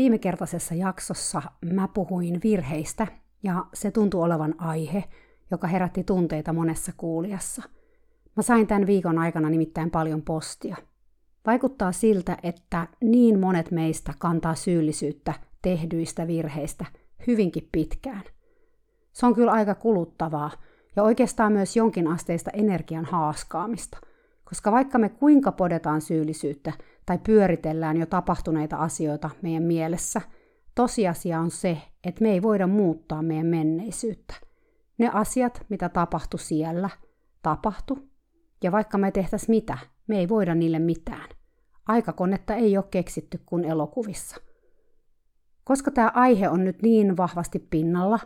Viime kertaisessa jaksossa mä puhuin virheistä ja se tuntui olevan aihe, joka herätti tunteita monessa kuulijassa. Mä sain tämän viikon aikana nimittäin paljon postia. Vaikuttaa siltä, että niin monet meistä kantaa syyllisyyttä tehdyistä virheistä hyvinkin pitkään. Se on kyllä aika kuluttavaa ja oikeastaan myös jonkin asteista energian haaskaamista, koska vaikka me kuinka podetaan syyllisyyttä, tai pyöritellään jo tapahtuneita asioita meidän mielessä, tosiasia on se, että me ei voida muuttaa meidän menneisyyttä. Ne asiat, mitä tapahtui siellä, tapahtu, ja vaikka me tehtäisiin mitä, me ei voida niille mitään. Aikakonetta ei ole keksitty kuin elokuvissa. Koska tämä aihe on nyt niin vahvasti pinnalla,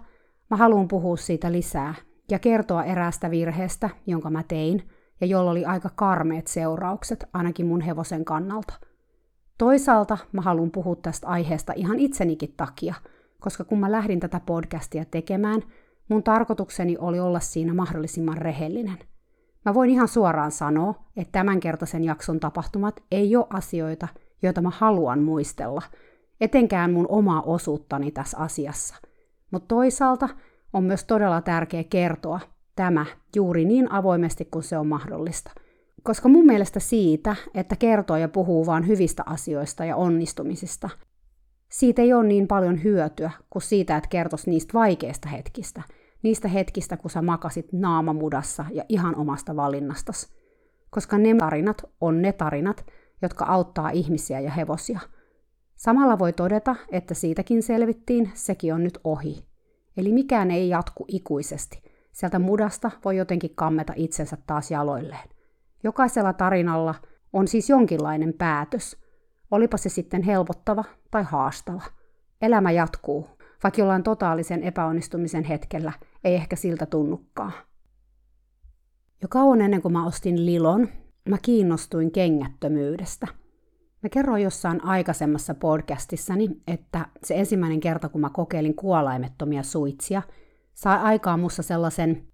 mä haluan puhua siitä lisää ja kertoa eräästä virheestä, jonka mä tein – ja jolla oli aika karmeet seuraukset, ainakin mun hevosen kannalta. Toisaalta mä haluan puhua tästä aiheesta ihan itsenikin takia, koska kun mä lähdin tätä podcastia tekemään, mun tarkoitukseni oli olla siinä mahdollisimman rehellinen. Mä voin ihan suoraan sanoa, että tämänkertaisen jakson tapahtumat ei ole asioita, joita mä haluan muistella, etenkään mun omaa osuuttani tässä asiassa. Mutta toisaalta on myös todella tärkeää kertoa, tämä juuri niin avoimesti kuin se on mahdollista. Koska mun mielestä siitä, että kertoo ja puhuu vain hyvistä asioista ja onnistumisista, siitä ei ole niin paljon hyötyä kuin siitä, että kertoisi niistä vaikeista hetkistä, niistä hetkistä, kun sä makasit naamamudassa ja ihan omasta valinnastas. Koska ne tarinat on ne tarinat, jotka auttaa ihmisiä ja hevosia. Samalla voi todeta, että siitäkin selvittiin, sekin on nyt ohi. Eli mikään ei jatku ikuisesti – Sieltä mudasta voi jotenkin kammeta itsensä taas jaloilleen. Jokaisella tarinalla on siis jonkinlainen päätös, olipa se sitten helpottava tai haastava. Elämä jatkuu, vaikka jollain totaalisen epäonnistumisen hetkellä ei ehkä siltä tunnukaan. Jo kauan ennen kuin mä ostin Lilon, mä kiinnostuin kengättömyydestä. Mä kerroin jossain aikaisemmassa podcastissani, että se ensimmäinen kerta, kun mä kokeilin kuolaimettomia suitsia – sai aikaan mussa sellaisen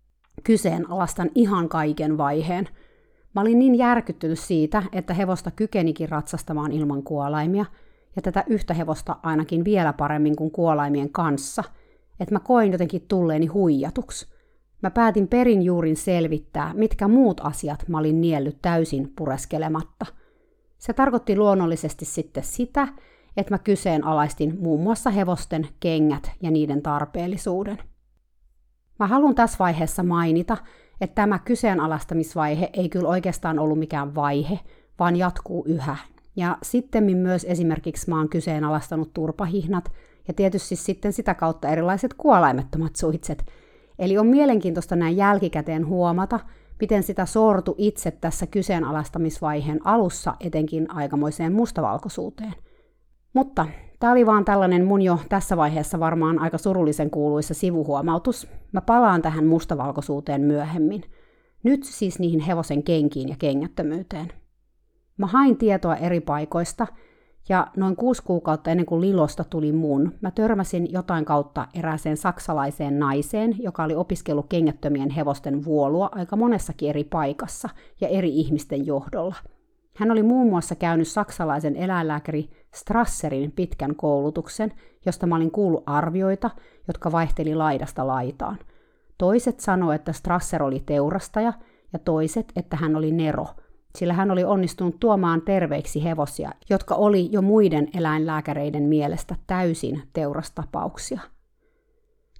kyseenalaistan ihan kaiken vaiheen. Mä olin niin järkyttynyt siitä, että hevosta kykenikin ratsastamaan ilman kuolaimia, ja tätä yhtä hevosta ainakin vielä paremmin kuin kuolaimien kanssa, että mä koin jotenkin tulleeni huijatuksi. Mä päätin perin juurin selvittää, mitkä muut asiat mä olin niellyt täysin pureskelematta. Se tarkoitti luonnollisesti sitten sitä, että mä kyseenalaistin muun muassa hevosten kengät ja niiden tarpeellisuuden. Mä haluan tässä vaiheessa mainita, että tämä kyseenalaistamisvaihe ei kyllä oikeastaan ollut mikään vaihe, vaan jatkuu yhä. Ja sitten myös esimerkiksi mä oon kyseenalaistanut turpahihnat ja tietysti sitten sitä kautta erilaiset kuolaimettomat suitset. Eli on mielenkiintoista näin jälkikäteen huomata, miten sitä sortu itse tässä kyseenalaistamisvaiheen alussa etenkin aikamoiseen mustavalkoisuuteen. Mutta Tämä oli vaan tällainen mun jo tässä vaiheessa varmaan aika surullisen kuuluissa sivuhuomautus. Mä palaan tähän mustavalkoisuuteen myöhemmin. Nyt siis niihin hevosen kenkiin ja kengättömyyteen. Mä hain tietoa eri paikoista, ja noin kuusi kuukautta ennen kuin Lilosta tuli mun, mä törmäsin jotain kautta erääseen saksalaiseen naiseen, joka oli opiskellut kengättömien hevosten vuolua aika monessakin eri paikassa ja eri ihmisten johdolla – hän oli muun muassa käynyt saksalaisen eläinlääkäri Strasserin pitkän koulutuksen, josta mä olin kuullut arvioita, jotka vaihteli laidasta laitaan. Toiset sanoivat, että Strasser oli teurastaja, ja toiset, että hän oli nero, sillä hän oli onnistunut tuomaan terveiksi hevosia, jotka oli jo muiden eläinlääkäreiden mielestä täysin teurastapauksia.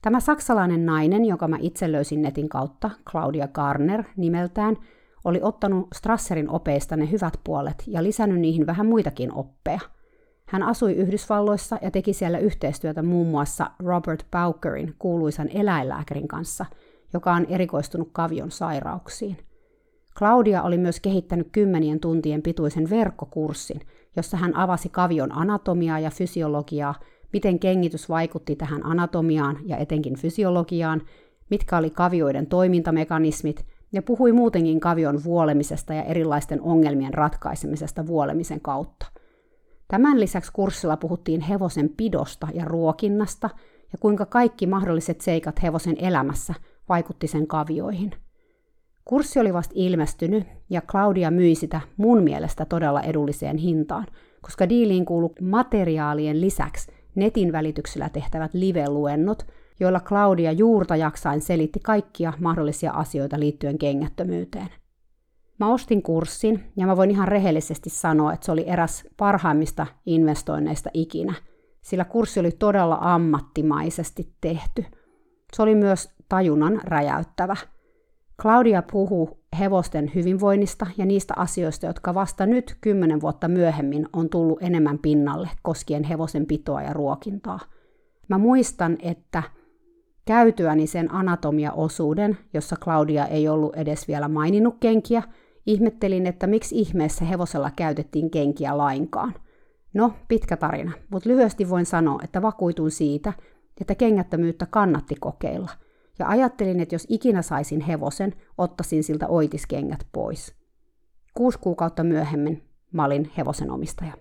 Tämä saksalainen nainen, joka mä itse löysin netin kautta, Claudia Garner nimeltään, oli ottanut Strasserin opeista ne hyvät puolet ja lisännyt niihin vähän muitakin oppeja. Hän asui Yhdysvalloissa ja teki siellä yhteistyötä muun muassa Robert Baukerin kuuluisan eläinlääkärin kanssa, joka on erikoistunut kavion sairauksiin. Claudia oli myös kehittänyt kymmenien tuntien pituisen verkkokurssin, jossa hän avasi kavion anatomiaa ja fysiologiaa, miten kengitys vaikutti tähän anatomiaan ja etenkin fysiologiaan, mitkä oli kavioiden toimintamekanismit, ja puhui muutenkin kavion vuolemisesta ja erilaisten ongelmien ratkaisemisesta vuolemisen kautta. Tämän lisäksi kurssilla puhuttiin hevosen pidosta ja ruokinnasta ja kuinka kaikki mahdolliset seikat hevosen elämässä vaikutti sen kavioihin. Kurssi oli vasta ilmestynyt ja Claudia myi sitä mun mielestä todella edulliseen hintaan, koska diiliin kuului materiaalien lisäksi netin välityksellä tehtävät live-luennot, joilla Claudia juurta jaksain selitti kaikkia mahdollisia asioita liittyen kengättömyyteen. Mä ostin kurssin ja mä voin ihan rehellisesti sanoa, että se oli eräs parhaimmista investoinneista ikinä, sillä kurssi oli todella ammattimaisesti tehty. Se oli myös tajunnan räjäyttävä. Claudia puhuu hevosten hyvinvoinnista ja niistä asioista, jotka vasta nyt kymmenen vuotta myöhemmin on tullut enemmän pinnalle koskien hevosen pitoa ja ruokintaa. Mä muistan, että käytyäni sen anatomia-osuuden, jossa Claudia ei ollut edes vielä maininnut kenkiä, ihmettelin, että miksi ihmeessä hevosella käytettiin kenkiä lainkaan. No, pitkä tarina, mutta lyhyesti voin sanoa, että vakuitun siitä, että kengättömyyttä kannatti kokeilla. Ja ajattelin, että jos ikinä saisin hevosen, ottaisin siltä oitiskengät pois. Kuusi kuukautta myöhemmin mä olin hevosen omistaja.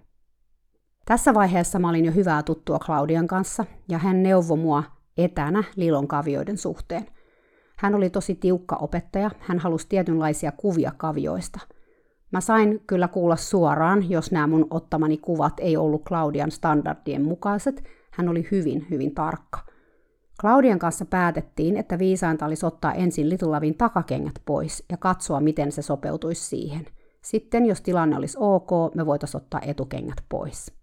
Tässä vaiheessa mä olin jo hyvää tuttua Claudian kanssa, ja hän neuvoi mua etänä Lilon kavioiden suhteen. Hän oli tosi tiukka opettaja, hän halusi tietynlaisia kuvia kavioista. Mä sain kyllä kuulla suoraan, jos nämä mun ottamani kuvat ei ollut Claudian standardien mukaiset, hän oli hyvin, hyvin tarkka. Claudian kanssa päätettiin, että viisainta olisi ottaa ensin Litulavin takakengät pois ja katsoa, miten se sopeutuisi siihen. Sitten, jos tilanne olisi ok, me voitaisiin ottaa etukengät pois.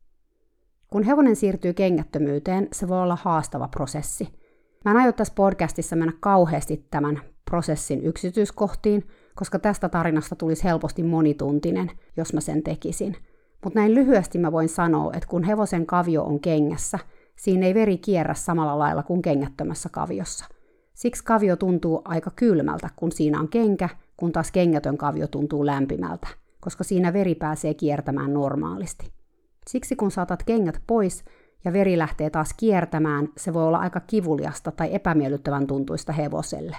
Kun hevonen siirtyy kengättömyyteen, se voi olla haastava prosessi. Mä en aio tässä podcastissa mennä kauheasti tämän prosessin yksityiskohtiin, koska tästä tarinasta tulisi helposti monituntinen, jos mä sen tekisin. Mutta näin lyhyesti mä voin sanoa, että kun hevosen kavio on kengässä, siinä ei veri kierrä samalla lailla kuin kengättömässä kaviossa. Siksi kavio tuntuu aika kylmältä, kun siinä on kenkä, kun taas kengätön kavio tuntuu lämpimältä, koska siinä veri pääsee kiertämään normaalisti. Siksi kun saatat kengät pois ja veri lähtee taas kiertämään, se voi olla aika kivuliasta tai epämiellyttävän tuntuista hevoselle.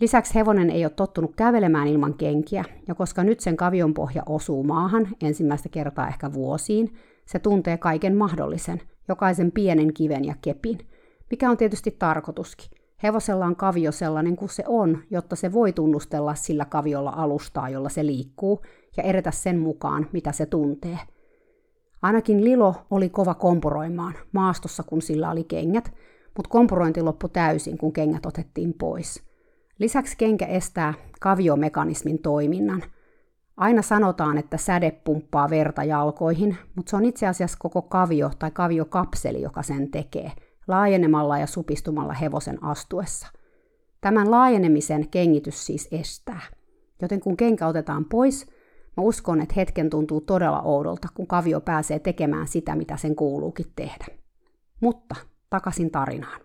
Lisäksi hevonen ei ole tottunut kävelemään ilman kenkiä, ja koska nyt sen kavion pohja osuu maahan ensimmäistä kertaa ehkä vuosiin, se tuntee kaiken mahdollisen, jokaisen pienen kiven ja kepin, mikä on tietysti tarkoituskin. Hevosella on kavio sellainen kuin se on, jotta se voi tunnustella sillä kaviolla alustaa, jolla se liikkuu, ja edetä sen mukaan, mitä se tuntee – Ainakin Lilo oli kova kompuroimaan maastossa, kun sillä oli kengät, mutta kompurointi loppui täysin, kun kengät otettiin pois. Lisäksi kenkä estää kaviomekanismin toiminnan. Aina sanotaan, että säde pumppaa verta jalkoihin, mutta se on itse asiassa koko kavio tai kaviokapseli, joka sen tekee, laajenemalla ja supistumalla hevosen astuessa. Tämän laajenemisen kengitys siis estää. Joten kun kenkä otetaan pois, Mä uskon, että hetken tuntuu todella oudolta, kun kavio pääsee tekemään sitä, mitä sen kuuluukin tehdä. Mutta takaisin tarinaan.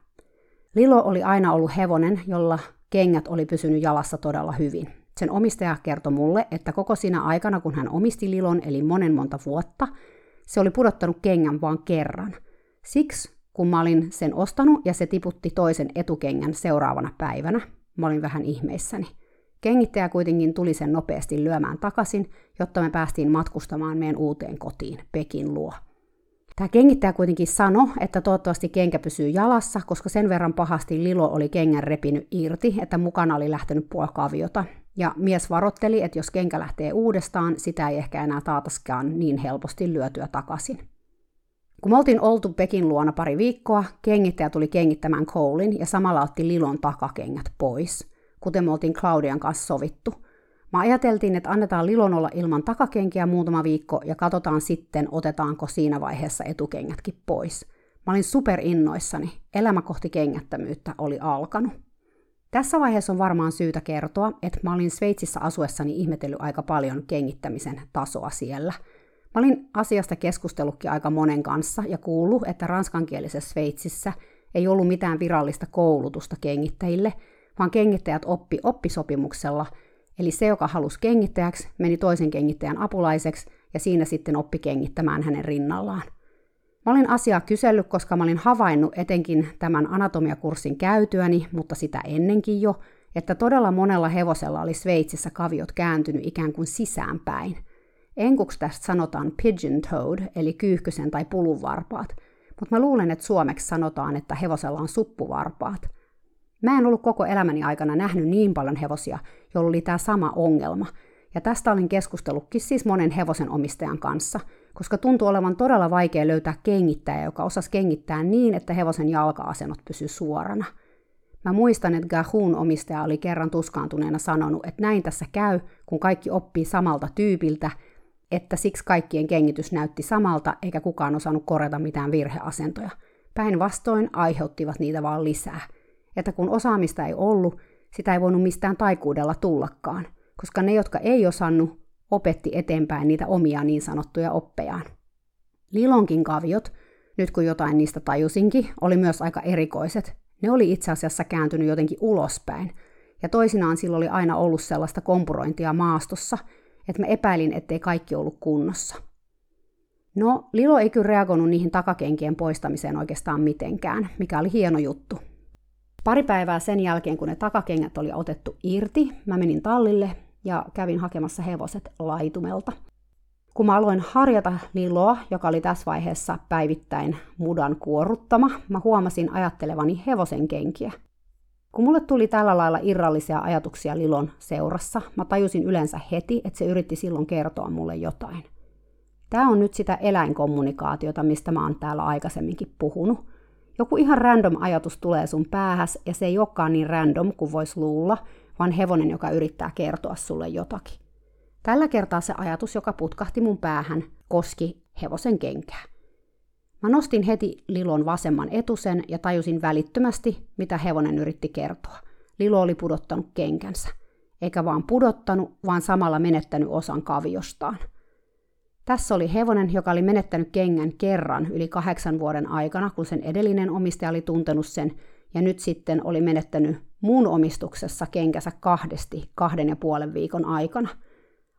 Lilo oli aina ollut hevonen, jolla kengät oli pysynyt jalassa todella hyvin. Sen omistaja kertoi mulle, että koko siinä aikana, kun hän omisti Lilon, eli monen monta vuotta, se oli pudottanut kengän vain kerran. Siksi, kun mä olin sen ostanut ja se tiputti toisen etukengän seuraavana päivänä, mä olin vähän ihmeissäni. Kengittäjä kuitenkin tuli sen nopeasti lyömään takaisin, jotta me päästiin matkustamaan meidän uuteen kotiin, Pekin luo. Tämä kengittäjä kuitenkin sanoi, että toivottavasti kenkä pysyy jalassa, koska sen verran pahasti Lilo oli kengän repinyt irti, että mukana oli lähtenyt puolkaviota. Ja mies varotteli, että jos kenkä lähtee uudestaan, sitä ei ehkä enää taataskaan niin helposti lyötyä takaisin. Kun me oltiin oltu Pekin luona pari viikkoa, kengittäjä tuli kengittämään Colein ja samalla otti Lilon takakengät pois – kuten me oltiin Claudian kanssa sovittu. Mä ajateltiin, että annetaan Lilon olla ilman takakenkiä muutama viikko ja katsotaan sitten, otetaanko siinä vaiheessa etukengätkin pois. Mä olin super innoissani. Elämä kohti kengättömyyttä oli alkanut. Tässä vaiheessa on varmaan syytä kertoa, että mä olin Sveitsissä asuessani ihmetellyt aika paljon kengittämisen tasoa siellä. Mä olin asiasta keskustellutkin aika monen kanssa ja kuullut, että ranskankielisessä Sveitsissä ei ollut mitään virallista koulutusta kengittäjille – vaan kengittäjät oppi oppisopimuksella, eli se, joka halusi kengittäjäksi, meni toisen kengittäjän apulaiseksi, ja siinä sitten oppi kengittämään hänen rinnallaan. Mä olin asiaa kysellyt, koska mä olin havainnut etenkin tämän anatomiakurssin käytyäni, mutta sitä ennenkin jo, että todella monella hevosella oli Sveitsissä kaviot kääntynyt ikään kuin sisäänpäin. Enkuksi tästä sanotaan pigeon toed, eli kyyhkysen tai pulunvarpaat, mutta mä luulen, että suomeksi sanotaan, että hevosella on suppuvarpaat. Mä en ollut koko elämäni aikana nähnyt niin paljon hevosia, joilla oli tämä sama ongelma, ja tästä olin keskustellutkin siis monen hevosen omistajan kanssa, koska tuntuu olevan todella vaikea löytää kengittäjä, joka osasi kengittää niin, että hevosen jalka-asennot pysy suorana – Mä muistan, että Gahun omistaja oli kerran tuskaantuneena sanonut, että näin tässä käy, kun kaikki oppii samalta tyypiltä, että siksi kaikkien kengitys näytti samalta, eikä kukaan osannut korjata mitään virheasentoja. Päinvastoin aiheuttivat niitä vaan lisää. Että kun osaamista ei ollut, sitä ei voinut mistään taikuudella tullakaan, koska ne, jotka ei osannut, opetti eteenpäin niitä omia niin sanottuja oppejaan. Lilonkin kaviot, nyt kun jotain niistä tajusinkin, oli myös aika erikoiset, ne oli itse asiassa kääntynyt jotenkin ulospäin, ja toisinaan sillä oli aina ollut sellaista kompurointia maastossa, että mä epäilin, ettei kaikki ollut kunnossa. No, Lilo ei kyllä reagoinut niihin takakenkien poistamiseen oikeastaan mitenkään, mikä oli hieno juttu. Pari päivää sen jälkeen, kun ne takakengät oli otettu irti, mä menin tallille ja kävin hakemassa hevoset laitumelta – kun mä aloin harjata Liloa, joka oli tässä vaiheessa päivittäin mudan kuoruttama, mä huomasin ajattelevani hevosen kenkiä. Kun mulle tuli tällä lailla irrallisia ajatuksia Lilon seurassa, mä tajusin yleensä heti, että se yritti silloin kertoa mulle jotain. Tämä on nyt sitä eläinkommunikaatiota, mistä mä oon täällä aikaisemminkin puhunut. Joku ihan random ajatus tulee sun päähäs, ja se ei olekaan niin random kuin vois luulla, vaan hevonen, joka yrittää kertoa sulle jotakin. Tällä kertaa se ajatus, joka putkahti mun päähän, koski hevosen kenkää. Mä nostin heti Lilon vasemman etusen ja tajusin välittömästi, mitä hevonen yritti kertoa. Lilo oli pudottanut kenkänsä. Eikä vaan pudottanut, vaan samalla menettänyt osan kaviostaan. Tässä oli hevonen, joka oli menettänyt kengän kerran yli kahdeksan vuoden aikana, kun sen edellinen omistaja oli tuntenut sen, ja nyt sitten oli menettänyt muun omistuksessa kenkänsä kahdesti kahden ja puolen viikon aikana –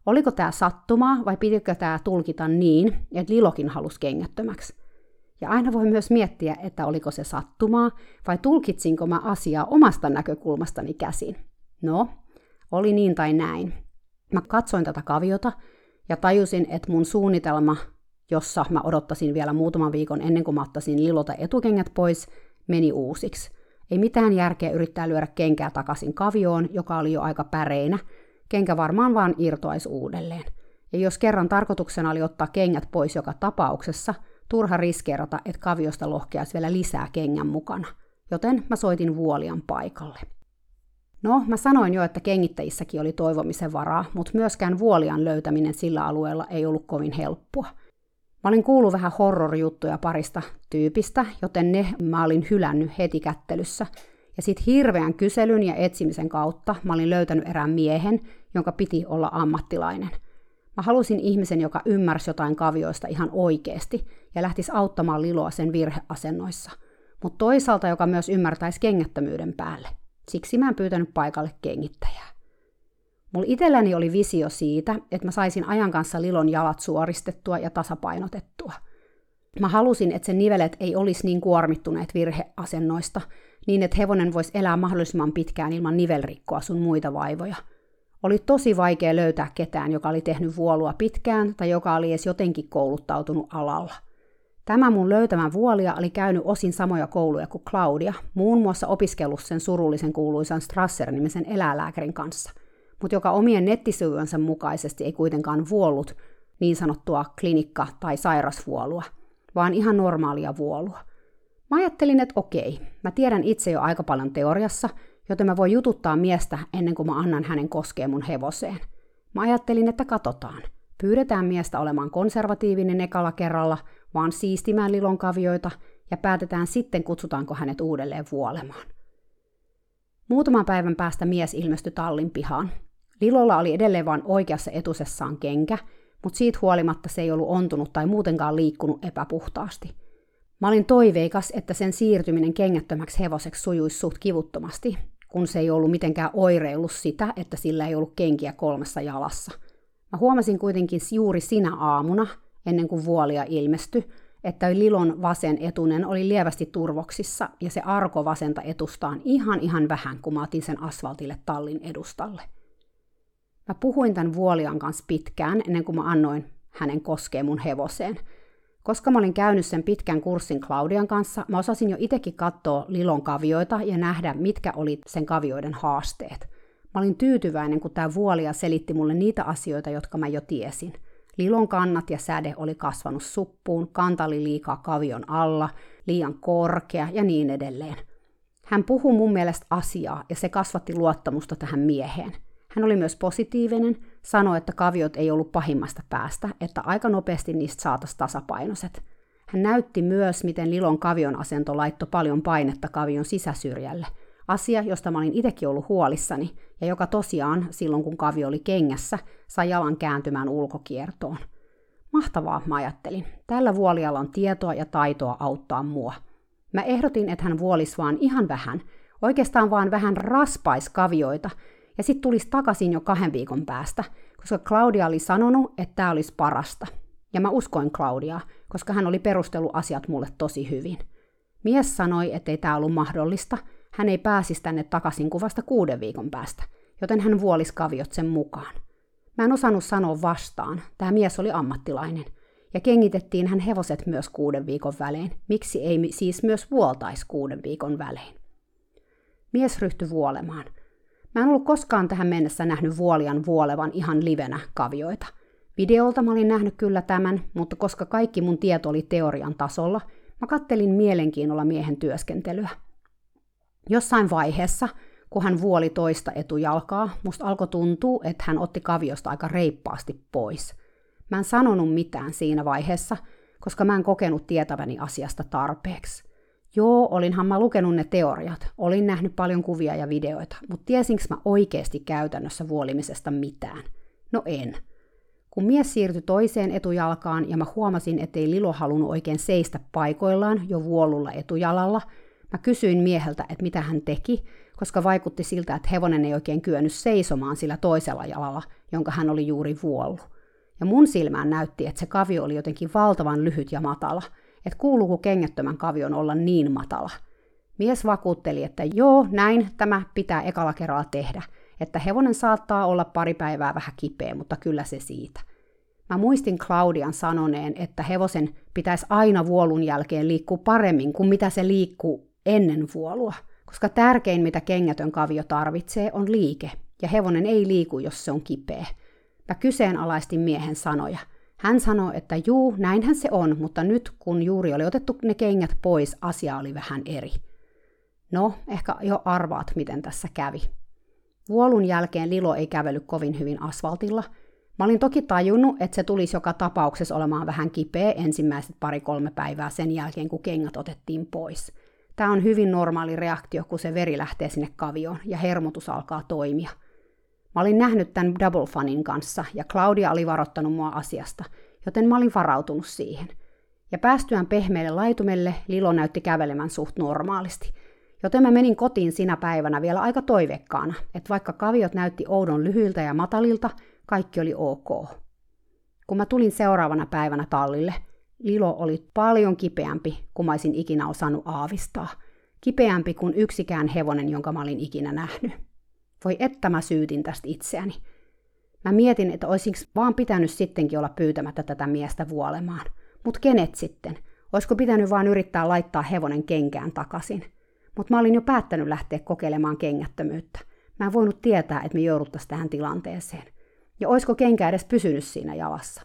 Oliko tämä sattumaa vai pitikö tämä tulkita niin, että Lilokin halusi kengättömäksi? Ja aina voi myös miettiä, että oliko se sattumaa vai tulkitsinko mä asiaa omasta näkökulmastani käsin. No, oli niin tai näin. Mä katsoin tätä kaviota ja tajusin, että mun suunnitelma, jossa mä odottasin vielä muutaman viikon ennen kuin mä ottaisin Lilota etukengät pois, meni uusiksi. Ei mitään järkeä yrittää lyödä kenkää takaisin kavioon, joka oli jo aika päreinä, kenkä varmaan vaan irtoaisi uudelleen. Ja jos kerran tarkoituksena oli ottaa kengät pois joka tapauksessa, turha riskeerata, että kaviosta lohkeaisi vielä lisää kengän mukana. Joten mä soitin vuolian paikalle. No, mä sanoin jo, että kengittäjissäkin oli toivomisen varaa, mutta myöskään vuolian löytäminen sillä alueella ei ollut kovin helppoa. Mä olin kuullut vähän horrorjuttuja parista tyypistä, joten ne mä olin hylännyt heti kättelyssä, ja sitten hirveän kyselyn ja etsimisen kautta mä olin löytänyt erään miehen, jonka piti olla ammattilainen. Mä halusin ihmisen, joka ymmärsi jotain kavioista ihan oikeasti ja lähtisi auttamaan Liloa sen virheasennoissa. Mutta toisaalta, joka myös ymmärtäisi kengättömyyden päälle. Siksi mä en pyytänyt paikalle kengittäjää. Mulla itselläni oli visio siitä, että mä saisin ajan kanssa Lilon jalat suoristettua ja tasapainotettua. Mä halusin, että sen nivelet ei olisi niin kuormittuneet virheasennoista, niin että hevonen voisi elää mahdollisimman pitkään ilman nivelrikkoa sun muita vaivoja. Oli tosi vaikea löytää ketään, joka oli tehnyt vuolua pitkään tai joka oli edes jotenkin kouluttautunut alalla. Tämä mun löytämä vuolia oli käynyt osin samoja kouluja kuin Claudia, muun muassa opiskellut sen surullisen kuuluisan Strasser-nimisen eläinlääkärin kanssa, mutta joka omien nettisivujensa mukaisesti ei kuitenkaan vuollut niin sanottua klinikka- tai sairasvuolua, vaan ihan normaalia vuolua. Mä ajattelin, että okei, mä tiedän itse jo aika paljon teoriassa, joten mä voin jututtaa miestä ennen kuin mä annan hänen koskea mun hevoseen. Mä ajattelin, että katsotaan. Pyydetään miestä olemaan konservatiivinen ekalla kerralla, vaan siistimään lilonkavioita ja päätetään sitten kutsutaanko hänet uudelleen vuolemaan. Muutaman päivän päästä mies ilmestyi tallin pihaan. Lilolla oli edelleen vain oikeassa etusessaan kenkä, mutta siitä huolimatta se ei ollut ontunut tai muutenkaan liikkunut epäpuhtaasti – Mä olin toiveikas, että sen siirtyminen kengättömäksi hevoseksi sujuisi suht kivuttomasti, kun se ei ollut mitenkään oireillut sitä, että sillä ei ollut kenkiä kolmessa jalassa. Mä huomasin kuitenkin juuri sinä aamuna, ennen kuin vuolia ilmestyi, että Lilon vasen etunen oli lievästi turvoksissa ja se arko vasenta etustaan ihan ihan vähän, kun mä otin sen asfaltille tallin edustalle. Mä puhuin tämän vuolian kanssa pitkään ennen kuin mä annoin hänen koskee mun hevoseen. Koska mä olin käynyt sen pitkän kurssin Claudian kanssa, mä osasin jo itsekin katsoa Lilon kavioita ja nähdä, mitkä oli sen kavioiden haasteet. Mä olin tyytyväinen, kun tämä vuolia selitti mulle niitä asioita, jotka mä jo tiesin – Lilon kannat ja säde oli kasvanut suppuun, kanta oli liikaa kavion alla, liian korkea ja niin edelleen. Hän puhui mun mielestä asiaa ja se kasvatti luottamusta tähän mieheen. Hän oli myös positiivinen, sanoi, että kaviot ei ollut pahimmasta päästä, että aika nopeasti niistä saataisiin tasapainoiset. Hän näytti myös, miten Lilon kavion asento laittoi paljon painetta kavion sisäsyrjälle – Asia, josta mä olin itsekin ollut huolissani, ja joka tosiaan, silloin kun kavio oli kengässä, sai jalan kääntymään ulkokiertoon. Mahtavaa, mä ajattelin. Tällä vuolialla on tietoa ja taitoa auttaa mua. Mä ehdotin, että hän vuolis vaan ihan vähän, oikeastaan vaan vähän raspais kavioita, ja sitten tulisi takaisin jo kahden viikon päästä, koska Claudia oli sanonut, että tämä olisi parasta. Ja mä uskoin Claudiaa, koska hän oli perustellut asiat mulle tosi hyvin. Mies sanoi, ettei tämä ollut mahdollista, hän ei pääsisi tänne takaisin kuvasta kuuden viikon päästä, joten hän vuolisi kaviot sen mukaan. Mä en osannut sanoa vastaan, tämä mies oli ammattilainen, ja kengitettiin hän hevoset myös kuuden viikon välein, miksi ei siis myös vuoltaisi kuuden viikon välein. Mies ryhtyi vuolemaan. Mä en ollut koskaan tähän mennessä nähnyt vuolian vuolevan ihan livenä kavioita. Videolta mä olin nähnyt kyllä tämän, mutta koska kaikki mun tieto oli teorian tasolla, mä kattelin mielenkiinnolla miehen työskentelyä. Jossain vaiheessa, kun hän vuoli toista etujalkaa, musta alkoi tuntua, että hän otti kaviosta aika reippaasti pois. Mä en sanonut mitään siinä vaiheessa, koska mä en kokenut tietäväni asiasta tarpeeksi. Joo, olinhan mä lukenut ne teoriat, olin nähnyt paljon kuvia ja videoita, mutta tiesinkö mä oikeasti käytännössä vuolimisesta mitään? No en. Kun mies siirtyi toiseen etujalkaan ja mä huomasin, ettei Lilo halunnut oikein seistä paikoillaan jo vuolulla etujalalla, Mä kysyin mieheltä, että mitä hän teki, koska vaikutti siltä, että hevonen ei oikein kyennyt seisomaan sillä toisella jalalla, jonka hän oli juuri vuollut. Ja mun silmään näytti, että se kavio oli jotenkin valtavan lyhyt ja matala, että kuuluuko kengättömän kavion olla niin matala. Mies vakuutteli, että joo, näin tämä pitää ekalla kerralla tehdä, että hevonen saattaa olla pari päivää vähän kipeä, mutta kyllä se siitä. Mä muistin Claudian sanoneen, että hevosen pitäisi aina vuolun jälkeen liikkua paremmin kuin mitä se liikkuu ennen vuolua, koska tärkein mitä kengätön kavio tarvitsee on liike, ja hevonen ei liiku, jos se on kipeä. Mä kyseenalaistin miehen sanoja. Hän sanoi, että juu, näinhän se on, mutta nyt kun juuri oli otettu ne kengät pois, asia oli vähän eri. No, ehkä jo arvaat, miten tässä kävi. Vuolun jälkeen Lilo ei kävellyt kovin hyvin asfaltilla. Mä olin toki tajunnut, että se tulisi joka tapauksessa olemaan vähän kipeä ensimmäiset pari-kolme päivää sen jälkeen, kun kengät otettiin pois – Tämä on hyvin normaali reaktio, kun se veri lähtee sinne kavioon ja hermotus alkaa toimia. Mä olin nähnyt tämän Double Funin kanssa ja Claudia oli varoittanut mua asiasta, joten mä olin varautunut siihen. Ja päästyään pehmeille laitumelle Lilo näytti kävelemään suht normaalisti. Joten mä menin kotiin sinä päivänä vielä aika toivekkaana, että vaikka kaviot näytti oudon lyhyiltä ja matalilta, kaikki oli ok. Kun mä tulin seuraavana päivänä tallille, Lilo oli paljon kipeämpi kuin mä olisin ikinä osannut aavistaa. Kipeämpi kuin yksikään hevonen, jonka mä olin ikinä nähnyt. Voi että mä syytin tästä itseäni. Mä mietin, että olisinko vaan pitänyt sittenkin olla pyytämättä tätä miestä vuolemaan. Mut kenet sitten? Olisiko pitänyt vaan yrittää laittaa hevonen kenkään takaisin? Mutta mä olin jo päättänyt lähteä kokeilemaan kengättömyyttä. Mä en voinut tietää, että me jouduttaisiin tähän tilanteeseen. Ja olisiko kenkä edes pysynyt siinä jalassa?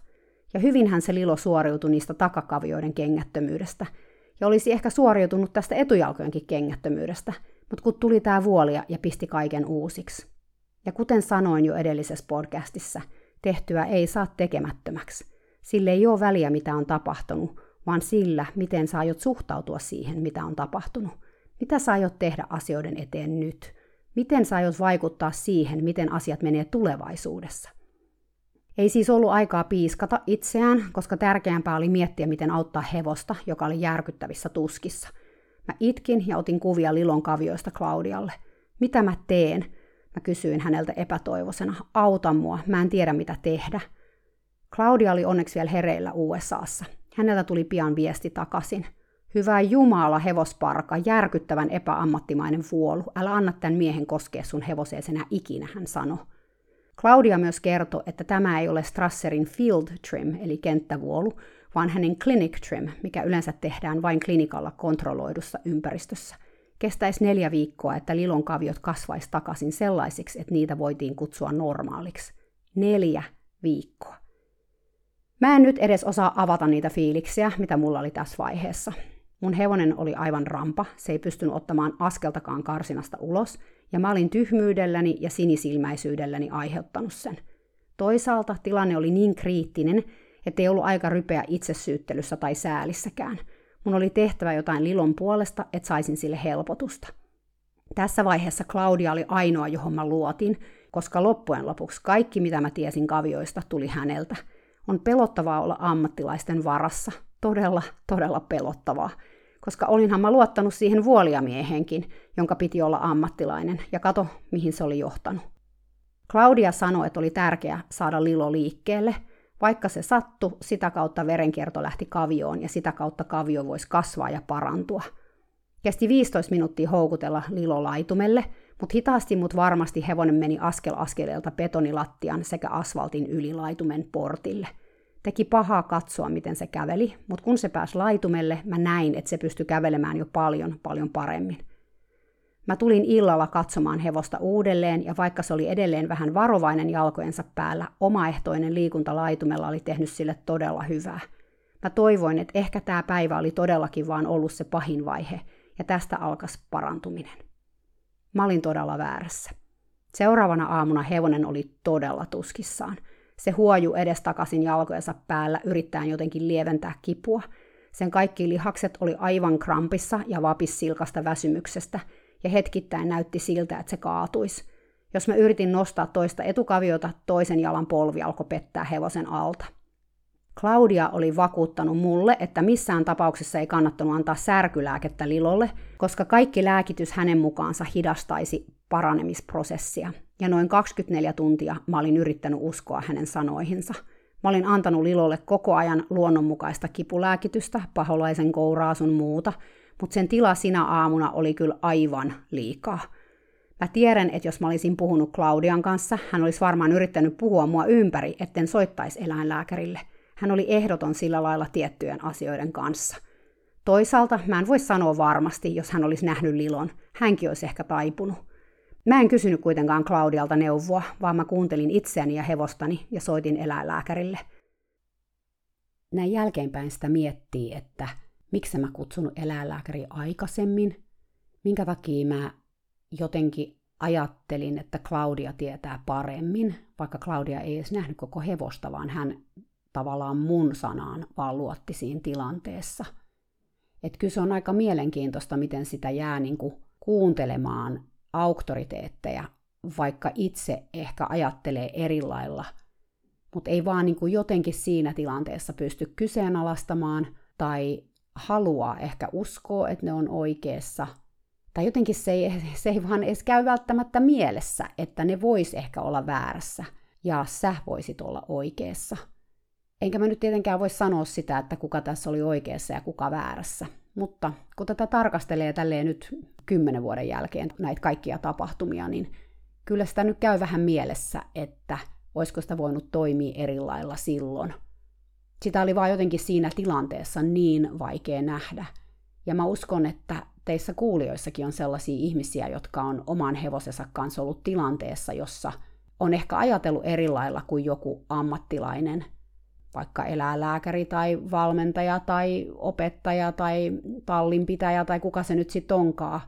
Ja hyvinhän se Lilo suoriutui niistä takakavioiden kengättömyydestä, ja olisi ehkä suoriutunut tästä etujalkojenkin kengättömyydestä, mutta kun tuli tämä vuolia ja pisti kaiken uusiksi. Ja kuten sanoin jo edellisessä podcastissa, tehtyä ei saa tekemättömäksi. Sille ei ole väliä, mitä on tapahtunut, vaan sillä, miten sä aiot suhtautua siihen, mitä on tapahtunut. Mitä sä aiot tehdä asioiden eteen nyt? Miten sä aiot vaikuttaa siihen, miten asiat menee tulevaisuudessa? Ei siis ollut aikaa piiskata itseään, koska tärkeämpää oli miettiä, miten auttaa hevosta, joka oli järkyttävissä tuskissa. Mä itkin ja otin kuvia Lilon kavioista Claudialle. Mitä mä teen? Mä kysyin häneltä epätoivoisena. Auta mua, mä en tiedä mitä tehdä. Claudia oli onneksi vielä hereillä USAssa. Häneltä tuli pian viesti takaisin. Hyvä Jumala, hevosparka, järkyttävän epäammattimainen vuolu. Älä anna tämän miehen koskea sun hevoseesi enää ikinä, hän sanoi. Claudia myös kertoi, että tämä ei ole Strasserin field trim, eli kenttävuolu, vaan hänen clinic trim, mikä yleensä tehdään vain klinikalla kontrolloidussa ympäristössä. Kestäisi neljä viikkoa, että lilon kaviot kasvaisi takaisin sellaisiksi, että niitä voitiin kutsua normaaliksi. Neljä viikkoa. Mä en nyt edes osaa avata niitä fiiliksiä, mitä mulla oli tässä vaiheessa. Mun hevonen oli aivan rampa, se ei pystynyt ottamaan askeltakaan karsinasta ulos, ja mä olin tyhmyydelläni ja sinisilmäisyydelläni aiheuttanut sen. Toisaalta tilanne oli niin kriittinen, ettei ollut aika rypeä itsesyyttelyssä tai säälissäkään. Mun oli tehtävä jotain Lilon puolesta, että saisin sille helpotusta. Tässä vaiheessa Claudia oli ainoa, johon mä luotin, koska loppujen lopuksi kaikki, mitä mä tiesin kavioista, tuli häneltä. On pelottavaa olla ammattilaisten varassa. Todella, todella pelottavaa. Koska olinhan mä luottanut siihen vuoliamiehenkin, jonka piti olla ammattilainen, ja kato, mihin se oli johtanut. Claudia sanoi, että oli tärkeää saada Lilo liikkeelle – vaikka se sattu, sitä kautta verenkierto lähti kavioon ja sitä kautta kavio voisi kasvaa ja parantua. Kesti 15 minuuttia houkutella Lilo laitumelle, mutta hitaasti mut varmasti hevonen meni askel askeleelta betonilattian sekä asfaltin yli laitumen portille. Teki pahaa katsoa, miten se käveli, mutta kun se pääsi laitumelle, mä näin, että se pystyi kävelemään jo paljon, paljon paremmin. Mä tulin illalla katsomaan hevosta uudelleen, ja vaikka se oli edelleen vähän varovainen jalkojensa päällä, omaehtoinen liikunta laitumella oli tehnyt sille todella hyvää. Mä toivoin, että ehkä tämä päivä oli todellakin vaan ollut se pahin vaihe, ja tästä alkas parantuminen. Mä olin todella väärässä. Seuraavana aamuna hevonen oli todella tuskissaan. Se huoju edestakaisin jalkojensa päällä yrittäen jotenkin lieventää kipua. Sen kaikki lihakset oli aivan krampissa ja vapis silkasta väsymyksestä – ja hetkittäin näytti siltä, että se kaatuisi. Jos mä yritin nostaa toista etukaviota, toisen jalan polvi alkoi pettää hevosen alta. Claudia oli vakuuttanut mulle, että missään tapauksessa ei kannattanut antaa särkylääkettä Lilolle, koska kaikki lääkitys hänen mukaansa hidastaisi paranemisprosessia. Ja noin 24 tuntia mä olin yrittänyt uskoa hänen sanoihinsa. Mä olin antanut Lilolle koko ajan luonnonmukaista kipulääkitystä, paholaisen kouraa sun muuta, mutta sen tila sinä aamuna oli kyllä aivan liikaa. Mä tiedän, että jos mä olisin puhunut Claudian kanssa, hän olisi varmaan yrittänyt puhua mua ympäri, etten soittaisi eläinlääkärille. Hän oli ehdoton sillä lailla tiettyjen asioiden kanssa. Toisaalta mä en voi sanoa varmasti, jos hän olisi nähnyt Lilon. Hänkin olisi ehkä taipunut. Mä en kysynyt kuitenkaan Claudialta neuvoa, vaan mä kuuntelin itseäni ja hevostani ja soitin eläinlääkärille. Näin jälkeenpäin sitä miettii, että miksi mä kutsunut eläinlääkäri aikaisemmin, minkä takia mä jotenkin ajattelin, että Claudia tietää paremmin, vaikka Claudia ei edes nähnyt koko hevosta, vaan hän tavallaan mun sanaan vaan luotti siinä tilanteessa. Että kyllä se on aika mielenkiintoista, miten sitä jää niin kuuntelemaan auktoriteetteja, vaikka itse ehkä ajattelee eri lailla, mutta ei vaan niin kuin jotenkin siinä tilanteessa pysty kyseenalaistamaan tai haluaa ehkä uskoa, että ne on oikeassa. Tai jotenkin se ei, se ei vaan edes käy välttämättä mielessä, että ne vois ehkä olla väärässä ja sä voisit olla oikeassa. Enkä mä nyt tietenkään voi sanoa sitä, että kuka tässä oli oikeassa ja kuka väärässä. Mutta kun tätä tarkastelee tälleen nyt kymmenen vuoden jälkeen näitä kaikkia tapahtumia, niin kyllä sitä nyt käy vähän mielessä, että olisiko sitä voinut toimia eri lailla silloin – sitä oli vaan jotenkin siinä tilanteessa niin vaikea nähdä. Ja mä uskon, että teissä kuulijoissakin on sellaisia ihmisiä, jotka on oman hevosensa kanssa ollut tilanteessa, jossa on ehkä ajatellut eri lailla kuin joku ammattilainen, vaikka eläinlääkäri tai valmentaja tai opettaja tai tallinpitäjä tai kuka se nyt sitten onkaan.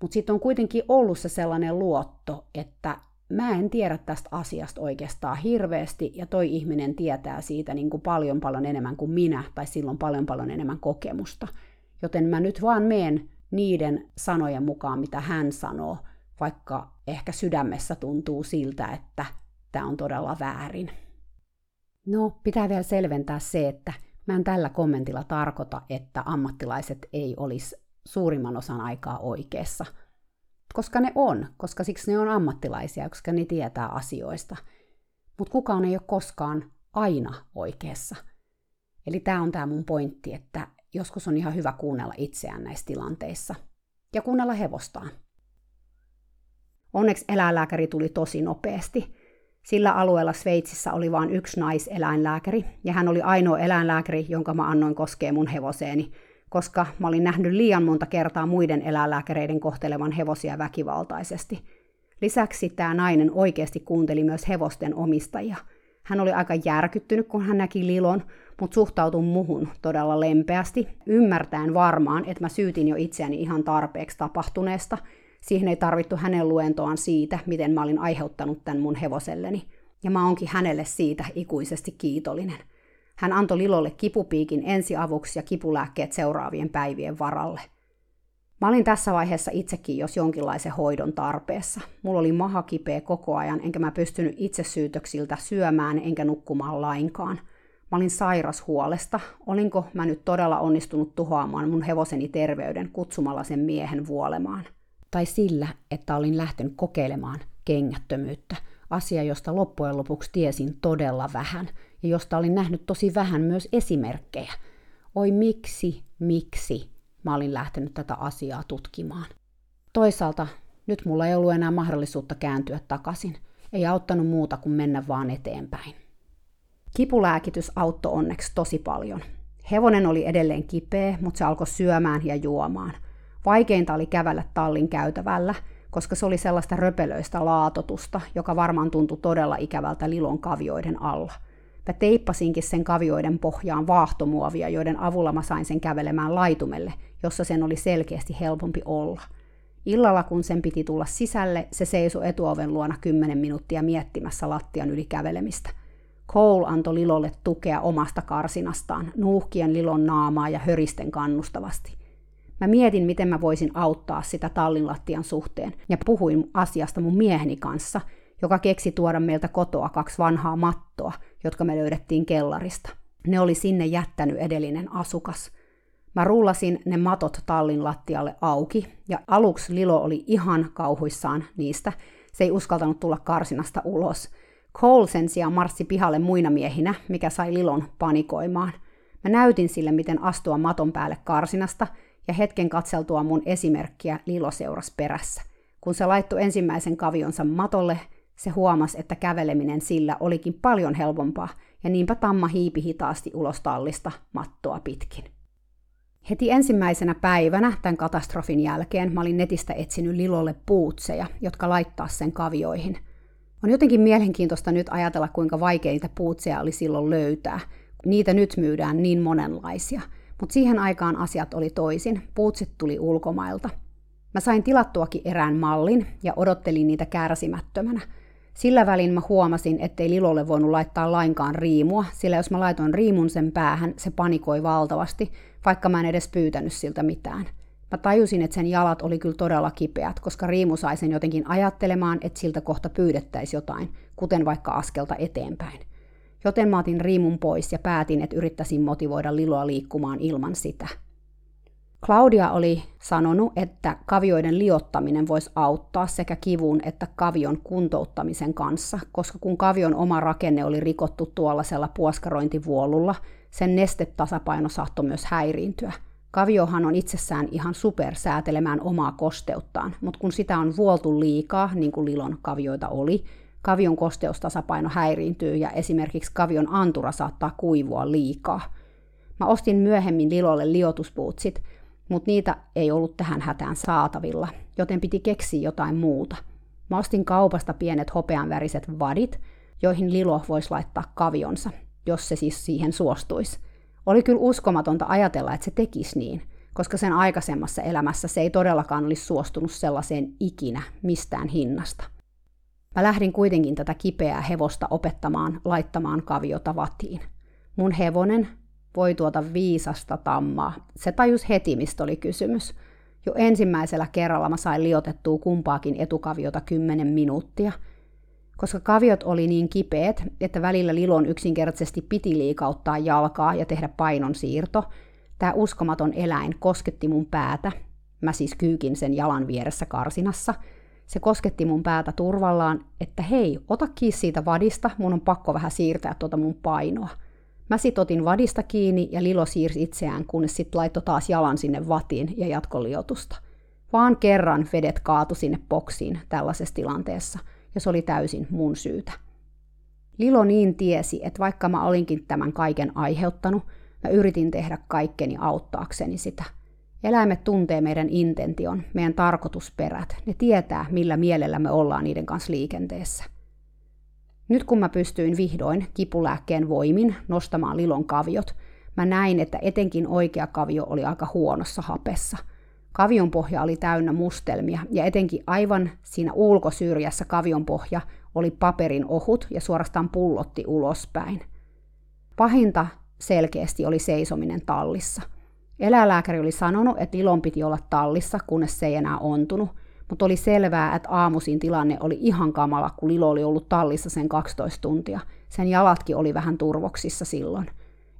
Mutta sitten on kuitenkin ollut se sellainen luotto, että mä en tiedä tästä asiasta oikeastaan hirveästi, ja toi ihminen tietää siitä niin kuin paljon paljon enemmän kuin minä, tai silloin paljon paljon enemmän kokemusta. Joten mä nyt vaan meen niiden sanojen mukaan, mitä hän sanoo, vaikka ehkä sydämessä tuntuu siltä, että tämä on todella väärin. No, pitää vielä selventää se, että mä en tällä kommentilla tarkoita, että ammattilaiset ei olisi suurimman osan aikaa oikeassa – koska ne on, koska siksi ne on ammattilaisia, koska ne tietää asioista. Mutta kukaan ei ole koskaan aina oikeassa. Eli tämä on tämä mun pointti, että joskus on ihan hyvä kuunnella itseään näissä tilanteissa. Ja kuunnella hevostaan. Onneksi eläinlääkäri tuli tosi nopeasti. Sillä alueella Sveitsissä oli vain yksi naiseläinlääkäri, ja hän oli ainoa eläinlääkäri, jonka mä annoin koskea mun hevoseeni, koska mä olin nähnyt liian monta kertaa muiden eläinlääkäreiden kohtelevan hevosia väkivaltaisesti. Lisäksi tämä nainen oikeasti kuunteli myös hevosten omistajia. Hän oli aika järkyttynyt, kun hän näki Lilon, mutta suhtautui muhun todella lempeästi, ymmärtäen varmaan, että mä syytin jo itseäni ihan tarpeeksi tapahtuneesta. Siihen ei tarvittu hänen luentoaan siitä, miten mä olin aiheuttanut tämän mun hevoselleni. Ja mä onkin hänelle siitä ikuisesti kiitollinen. Hän antoi Lilolle kipupiikin ensiavuksi ja kipulääkkeet seuraavien päivien varalle. Mä olin tässä vaiheessa itsekin jos jonkinlaisen hoidon tarpeessa. Mulla oli maha kipeä koko ajan, enkä mä pystynyt itsesyytöksiltä syömään enkä nukkumaan lainkaan. Mä olin sairas huolesta. Olinko mä nyt todella onnistunut tuhoamaan mun hevoseni terveyden kutsumalla sen miehen vuolemaan? Tai sillä, että olin lähtenyt kokeilemaan kengättömyyttä, asia, josta loppujen lopuksi tiesin todella vähän – ja josta olin nähnyt tosi vähän myös esimerkkejä. Oi miksi, miksi mä olin lähtenyt tätä asiaa tutkimaan. Toisaalta nyt mulla ei ollut enää mahdollisuutta kääntyä takaisin. Ei auttanut muuta kuin mennä vaan eteenpäin. Kipulääkitys auttoi onneksi tosi paljon. Hevonen oli edelleen kipeä, mutta se alkoi syömään ja juomaan. Vaikeinta oli kävellä tallin käytävällä, koska se oli sellaista röpelöistä laatotusta, joka varmaan tuntui todella ikävältä Lilon kavioiden alla – Mä teippasinkin sen kavioiden pohjaan vaahtomuovia, joiden avulla mä sain sen kävelemään laitumelle, jossa sen oli selkeästi helpompi olla. Illalla, kun sen piti tulla sisälle, se seisoi etuoven luona kymmenen minuuttia miettimässä lattian yli kävelemistä. Cole antoi Lilolle tukea omasta karsinastaan, nuuhkien Lilon naamaa ja höristen kannustavasti. Mä mietin, miten mä voisin auttaa sitä tallin lattian suhteen, ja puhuin asiasta mun mieheni kanssa – joka keksi tuoda meiltä kotoa kaksi vanhaa mattoa, jotka me löydettiin kellarista. Ne oli sinne jättänyt edellinen asukas. Mä rullasin ne matot tallin lattialle auki, ja aluksi Lilo oli ihan kauhuissaan niistä. Se ei uskaltanut tulla karsinasta ulos. Cole sen sijaan marssi pihalle muina miehinä, mikä sai Lilon panikoimaan. Mä näytin sille, miten astua maton päälle karsinasta, ja hetken katseltua mun esimerkkiä Lilo seurasi perässä. Kun se laittoi ensimmäisen kavionsa matolle, se huomasi, että käveleminen sillä olikin paljon helpompaa, ja niinpä Tamma hiipi hitaasti ulos tallista mattoa pitkin. Heti ensimmäisenä päivänä tämän katastrofin jälkeen mä olin netistä etsinyt Lilolle puutseja, jotka laittaa sen kavioihin. On jotenkin mielenkiintoista nyt ajatella, kuinka vaikeita puutseja oli silloin löytää. Niitä nyt myydään niin monenlaisia. Mutta siihen aikaan asiat oli toisin. Puutsit tuli ulkomailta. Mä sain tilattuakin erään mallin ja odottelin niitä kärsimättömänä – sillä välin mä huomasin, ettei Lilolle voinut laittaa lainkaan riimua, sillä jos mä laitoin riimun sen päähän, se panikoi valtavasti, vaikka mä en edes pyytänyt siltä mitään. Mä tajusin, että sen jalat oli kyllä todella kipeät, koska riimu sai sen jotenkin ajattelemaan, että siltä kohta pyydettäisiin jotain, kuten vaikka askelta eteenpäin. Joten mä otin riimun pois ja päätin, että yrittäisin motivoida Liloa liikkumaan ilman sitä. Claudia oli sanonut, että kavioiden liottaminen voisi auttaa sekä kivun että kavion kuntouttamisen kanssa, koska kun kavion oma rakenne oli rikottu tuollaisella puoskarointivuolulla, sen nestetasapaino saattoi myös häiriintyä. Kaviohan on itsessään ihan super säätelemään omaa kosteuttaan, mutta kun sitä on vuoltu liikaa, niin kuin Lilon kavioita oli, kavion kosteustasapaino häiriintyy ja esimerkiksi kavion antura saattaa kuivua liikaa. Mä ostin myöhemmin Lilolle liotuspuutsit, mutta niitä ei ollut tähän hätään saatavilla, joten piti keksiä jotain muuta. Mä ostin kaupasta pienet hopeanväriset vadit, joihin Lilo voisi laittaa kavionsa, jos se siis siihen suostuisi. Oli kyllä uskomatonta ajatella, että se tekisi niin, koska sen aikaisemmassa elämässä se ei todellakaan olisi suostunut sellaiseen ikinä mistään hinnasta. Mä lähdin kuitenkin tätä kipeää hevosta opettamaan laittamaan kaviota vatiin. Mun hevonen voi tuota viisasta tammaa. Se tajus heti, mistä oli kysymys. Jo ensimmäisellä kerralla mä sain liotettua kumpaakin etukaviota 10 minuuttia. Koska kaviot oli niin kipeät, että välillä Lilon yksinkertaisesti piti liikauttaa jalkaa ja tehdä painon siirto, tämä uskomaton eläin kosketti mun päätä. Mä siis kyykin sen jalan vieressä karsinassa. Se kosketti mun päätä turvallaan, että hei, ota kiinni siitä vadista, mun on pakko vähän siirtää tuota mun painoa. Mä sit otin vadista kiinni ja Lilo siirsi itseään, kunnes sit laittoi taas jalan sinne vatiin ja jatkoliotusta. Vaan kerran vedet kaatu sinne boksiin tällaisessa tilanteessa, ja se oli täysin mun syytä. Lilo niin tiesi, että vaikka mä olinkin tämän kaiken aiheuttanut, mä yritin tehdä kaikkeni auttaakseni sitä – Eläimet tuntee meidän intention, meidän tarkoitusperät. Ne tietää, millä mielellä me ollaan niiden kanssa liikenteessä. Nyt kun mä pystyin vihdoin kipulääkkeen voimin nostamaan Lilon kaviot, mä näin, että etenkin oikea kavio oli aika huonossa hapessa. Kavion pohja oli täynnä mustelmia ja etenkin aivan siinä ulkosyrjässä kavion pohja oli paperin ohut ja suorastaan pullotti ulospäin. Pahinta selkeästi oli seisominen tallissa – Eläinlääkäri oli sanonut, että Ilon piti olla tallissa, kunnes se ei enää ontunut, mutta oli selvää, että aamuisin tilanne oli ihan kamala, kun Lilo oli ollut tallissa sen 12 tuntia. Sen jalatkin oli vähän turvoksissa silloin.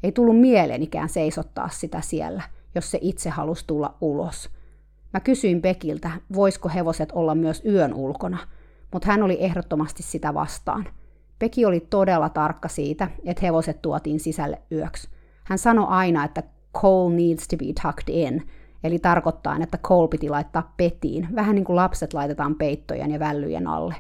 Ei tullut mieleenikään seisottaa sitä siellä, jos se itse halusi tulla ulos. Mä kysyin Pekiltä, voisiko hevoset olla myös yön ulkona, mutta hän oli ehdottomasti sitä vastaan. Peki oli todella tarkka siitä, että hevoset tuotiin sisälle yöksi. Hän sanoi aina, että coal needs to be tucked in, eli tarkoittaa, että coal piti laittaa petiin, vähän niin kuin lapset laitetaan peittojen ja vällyjen alle.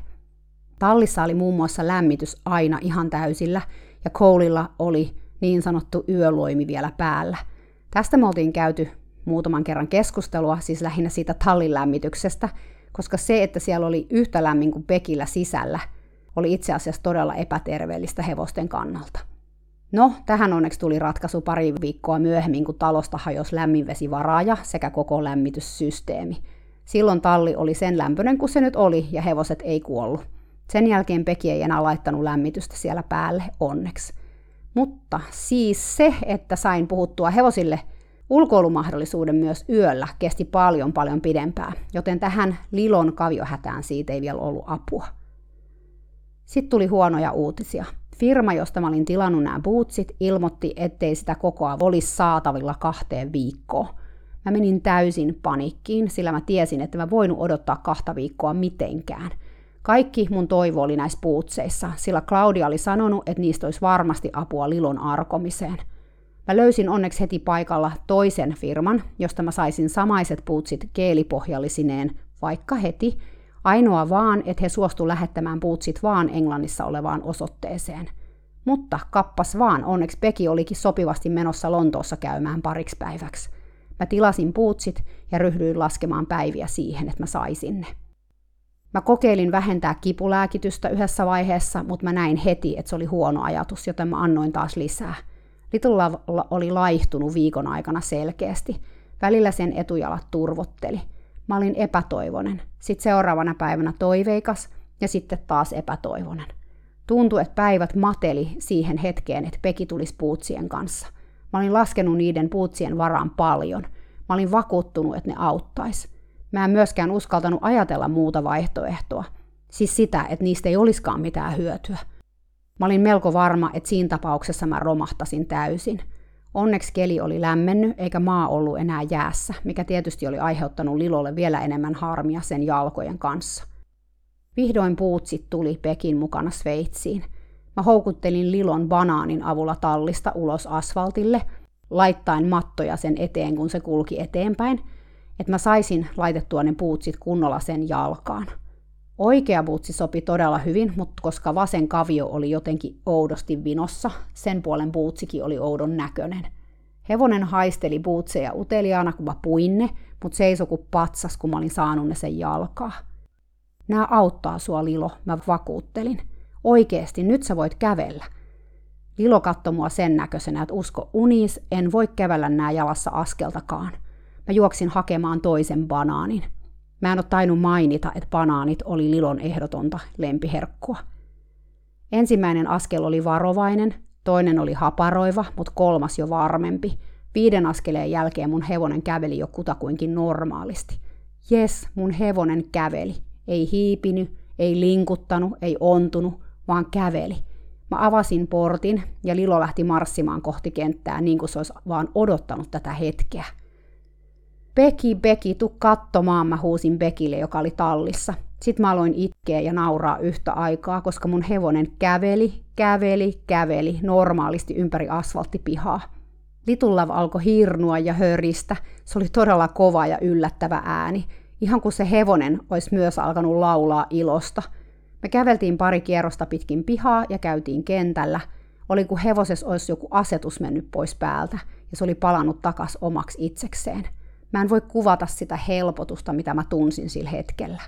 Tallissa oli muun muassa lämmitys aina ihan täysillä, ja Coleilla oli niin sanottu yöloimi vielä päällä. Tästä me oltiin käyty muutaman kerran keskustelua, siis lähinnä siitä tallin lämmityksestä, koska se, että siellä oli yhtä lämmin kuin Pekillä sisällä, oli itse asiassa todella epäterveellistä hevosten kannalta. No, tähän onneksi tuli ratkaisu pari viikkoa myöhemmin, kun talosta hajosi lämminvesivaraaja sekä koko lämmityssysteemi. Silloin talli oli sen lämpöinen kuin se nyt oli, ja hevoset ei kuollut. Sen jälkeen Peki ei enää laittanut lämmitystä siellä päälle, onneksi. Mutta siis se, että sain puhuttua hevosille ulkoilumahdollisuuden myös yöllä, kesti paljon paljon pidempään, joten tähän Lilon kaviohätään siitä ei vielä ollut apua. Sitten tuli huonoja uutisia – Firma, josta mä olin tilannut nämä bootsit, ilmoitti, ettei sitä kokoa olisi saatavilla kahteen viikkoon. Mä menin täysin panikkiin, sillä mä tiesin, että mä voinut odottaa kahta viikkoa mitenkään. Kaikki mun toivo oli näissä puutseissa, sillä Claudia oli sanonut, että niistä olisi varmasti apua Lilon arkomiseen. Mä löysin onneksi heti paikalla toisen firman, josta mä saisin samaiset puutsit keelipohjallisineen, vaikka heti, Ainoa vaan, että he suostu lähettämään puutsit vaan Englannissa olevaan osoitteeseen. Mutta kappas vaan, onneksi Peki olikin sopivasti menossa Lontoossa käymään pariksi päiväksi. Mä tilasin puutsit ja ryhdyin laskemaan päiviä siihen, että mä saisin ne. Mä kokeilin vähentää kipulääkitystä yhdessä vaiheessa, mutta mä näin heti, että se oli huono ajatus, joten mä annoin taas lisää. Little Love oli laihtunut viikon aikana selkeästi. Välillä sen etujalat turvotteli – Mä olin epätoivonen. Sitten seuraavana päivänä toiveikas ja sitten taas epätoivonen. Tuntui, että päivät mateli siihen hetkeen, että Peki tulisi puutsien kanssa. Mä olin laskenut niiden puutsien varaan paljon. Mä olin vakuuttunut, että ne auttais. Mä en myöskään uskaltanut ajatella muuta vaihtoehtoa. Siis sitä, että niistä ei olisikaan mitään hyötyä. Mä olin melko varma, että siinä tapauksessa mä romahtasin täysin – Onneksi keli oli lämmennyt eikä maa ollut enää jäässä, mikä tietysti oli aiheuttanut Lilolle vielä enemmän harmia sen jalkojen kanssa. Vihdoin puutsit tuli Pekin mukana Sveitsiin. Mä houkuttelin Lilon banaanin avulla tallista ulos asfaltille, laittaen mattoja sen eteen, kun se kulki eteenpäin, että mä saisin laitettua ne puutsit kunnolla sen jalkaan. Oikea buutsi sopi todella hyvin, mutta koska vasen kavio oli jotenkin oudosti vinossa, sen puolen buutsikin oli oudon näköinen. Hevonen haisteli buutseja uteliaana, kun mä puin ne, mutta seisoi kuin patsas, kun mä olin saanut ne sen jalkaa. Nää auttaa sua, Lilo, mä vakuuttelin. Oikeesti, nyt sä voit kävellä. Lilo katsoi mua sen näköisenä, että usko unis, en voi kävellä nää jalassa askeltakaan. Mä juoksin hakemaan toisen banaanin. Mä en ole tainnut mainita, että banaanit oli Lilon ehdotonta lempiherkkua. Ensimmäinen askel oli varovainen, toinen oli haparoiva, mutta kolmas jo varmempi. Viiden askeleen jälkeen mun hevonen käveli jo kutakuinkin normaalisti. Jes, mun hevonen käveli. Ei hiipinyt, ei linkuttanut, ei ontunut, vaan käveli. Mä avasin portin ja Lilo lähti marssimaan kohti kenttää niin kuin se olisi vaan odottanut tätä hetkeä. Beki, Beki, tu katsomaan, mä huusin Bekille, joka oli tallissa. Sitten mä aloin itkeä ja nauraa yhtä aikaa, koska mun hevonen käveli, käveli, käveli normaalisti ympäri asfalttipihaa. Litullav alkoi hirnua ja höristä. Se oli todella kova ja yllättävä ääni. Ihan kuin se hevonen olisi myös alkanut laulaa ilosta. Me käveltiin pari kierrosta pitkin pihaa ja käytiin kentällä. Oli kuin hevoses olisi joku asetus mennyt pois päältä ja se oli palannut takas omaksi itsekseen. Mä en voi kuvata sitä helpotusta, mitä mä tunsin sillä hetkellä.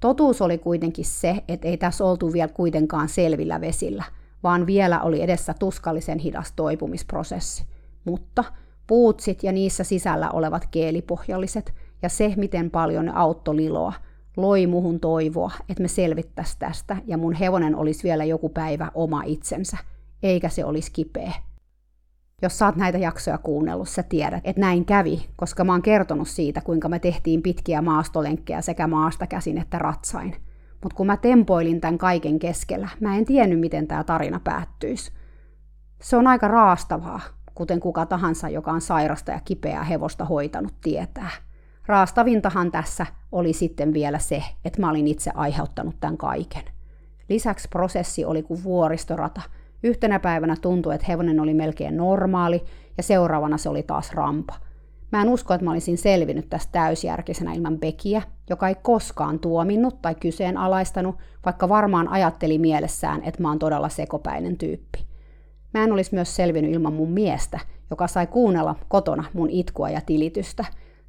Totuus oli kuitenkin se, että ei tässä oltu vielä kuitenkaan selvillä vesillä, vaan vielä oli edessä tuskallisen hidas toipumisprosessi. Mutta puutsit ja niissä sisällä olevat keelipohjalliset ja se, miten paljon ne auttoi Liloa, loi muhun toivoa, että me selvittäisiin tästä ja mun hevonen olisi vielä joku päivä oma itsensä, eikä se olisi kipeä. Jos sä oot näitä jaksoja kuunnellut, sä tiedät, että näin kävi, koska mä oon kertonut siitä, kuinka me tehtiin pitkiä maastolenkkejä sekä maasta käsin että ratsain. Mutta kun mä tempoilin tämän kaiken keskellä, mä en tiennyt, miten tämä tarina päättyisi. Se on aika raastavaa, kuten kuka tahansa, joka on sairasta ja kipeää hevosta hoitanut, tietää. Raastavintahan tässä oli sitten vielä se, että mä olin itse aiheuttanut tämän kaiken. Lisäksi prosessi oli kuin vuoristorata – Yhtenä päivänä tuntui, että hevonen oli melkein normaali, ja seuraavana se oli taas rampa. Mä en usko, että mä olisin selvinnyt tästä täysjärkisenä ilman Bekiä, joka ei koskaan tuominnut tai kyseenalaistanut, vaikka varmaan ajatteli mielessään, että mä oon todella sekopäinen tyyppi. Mä en olisi myös selvinnyt ilman mun miestä, joka sai kuunnella kotona mun itkua ja tilitystä,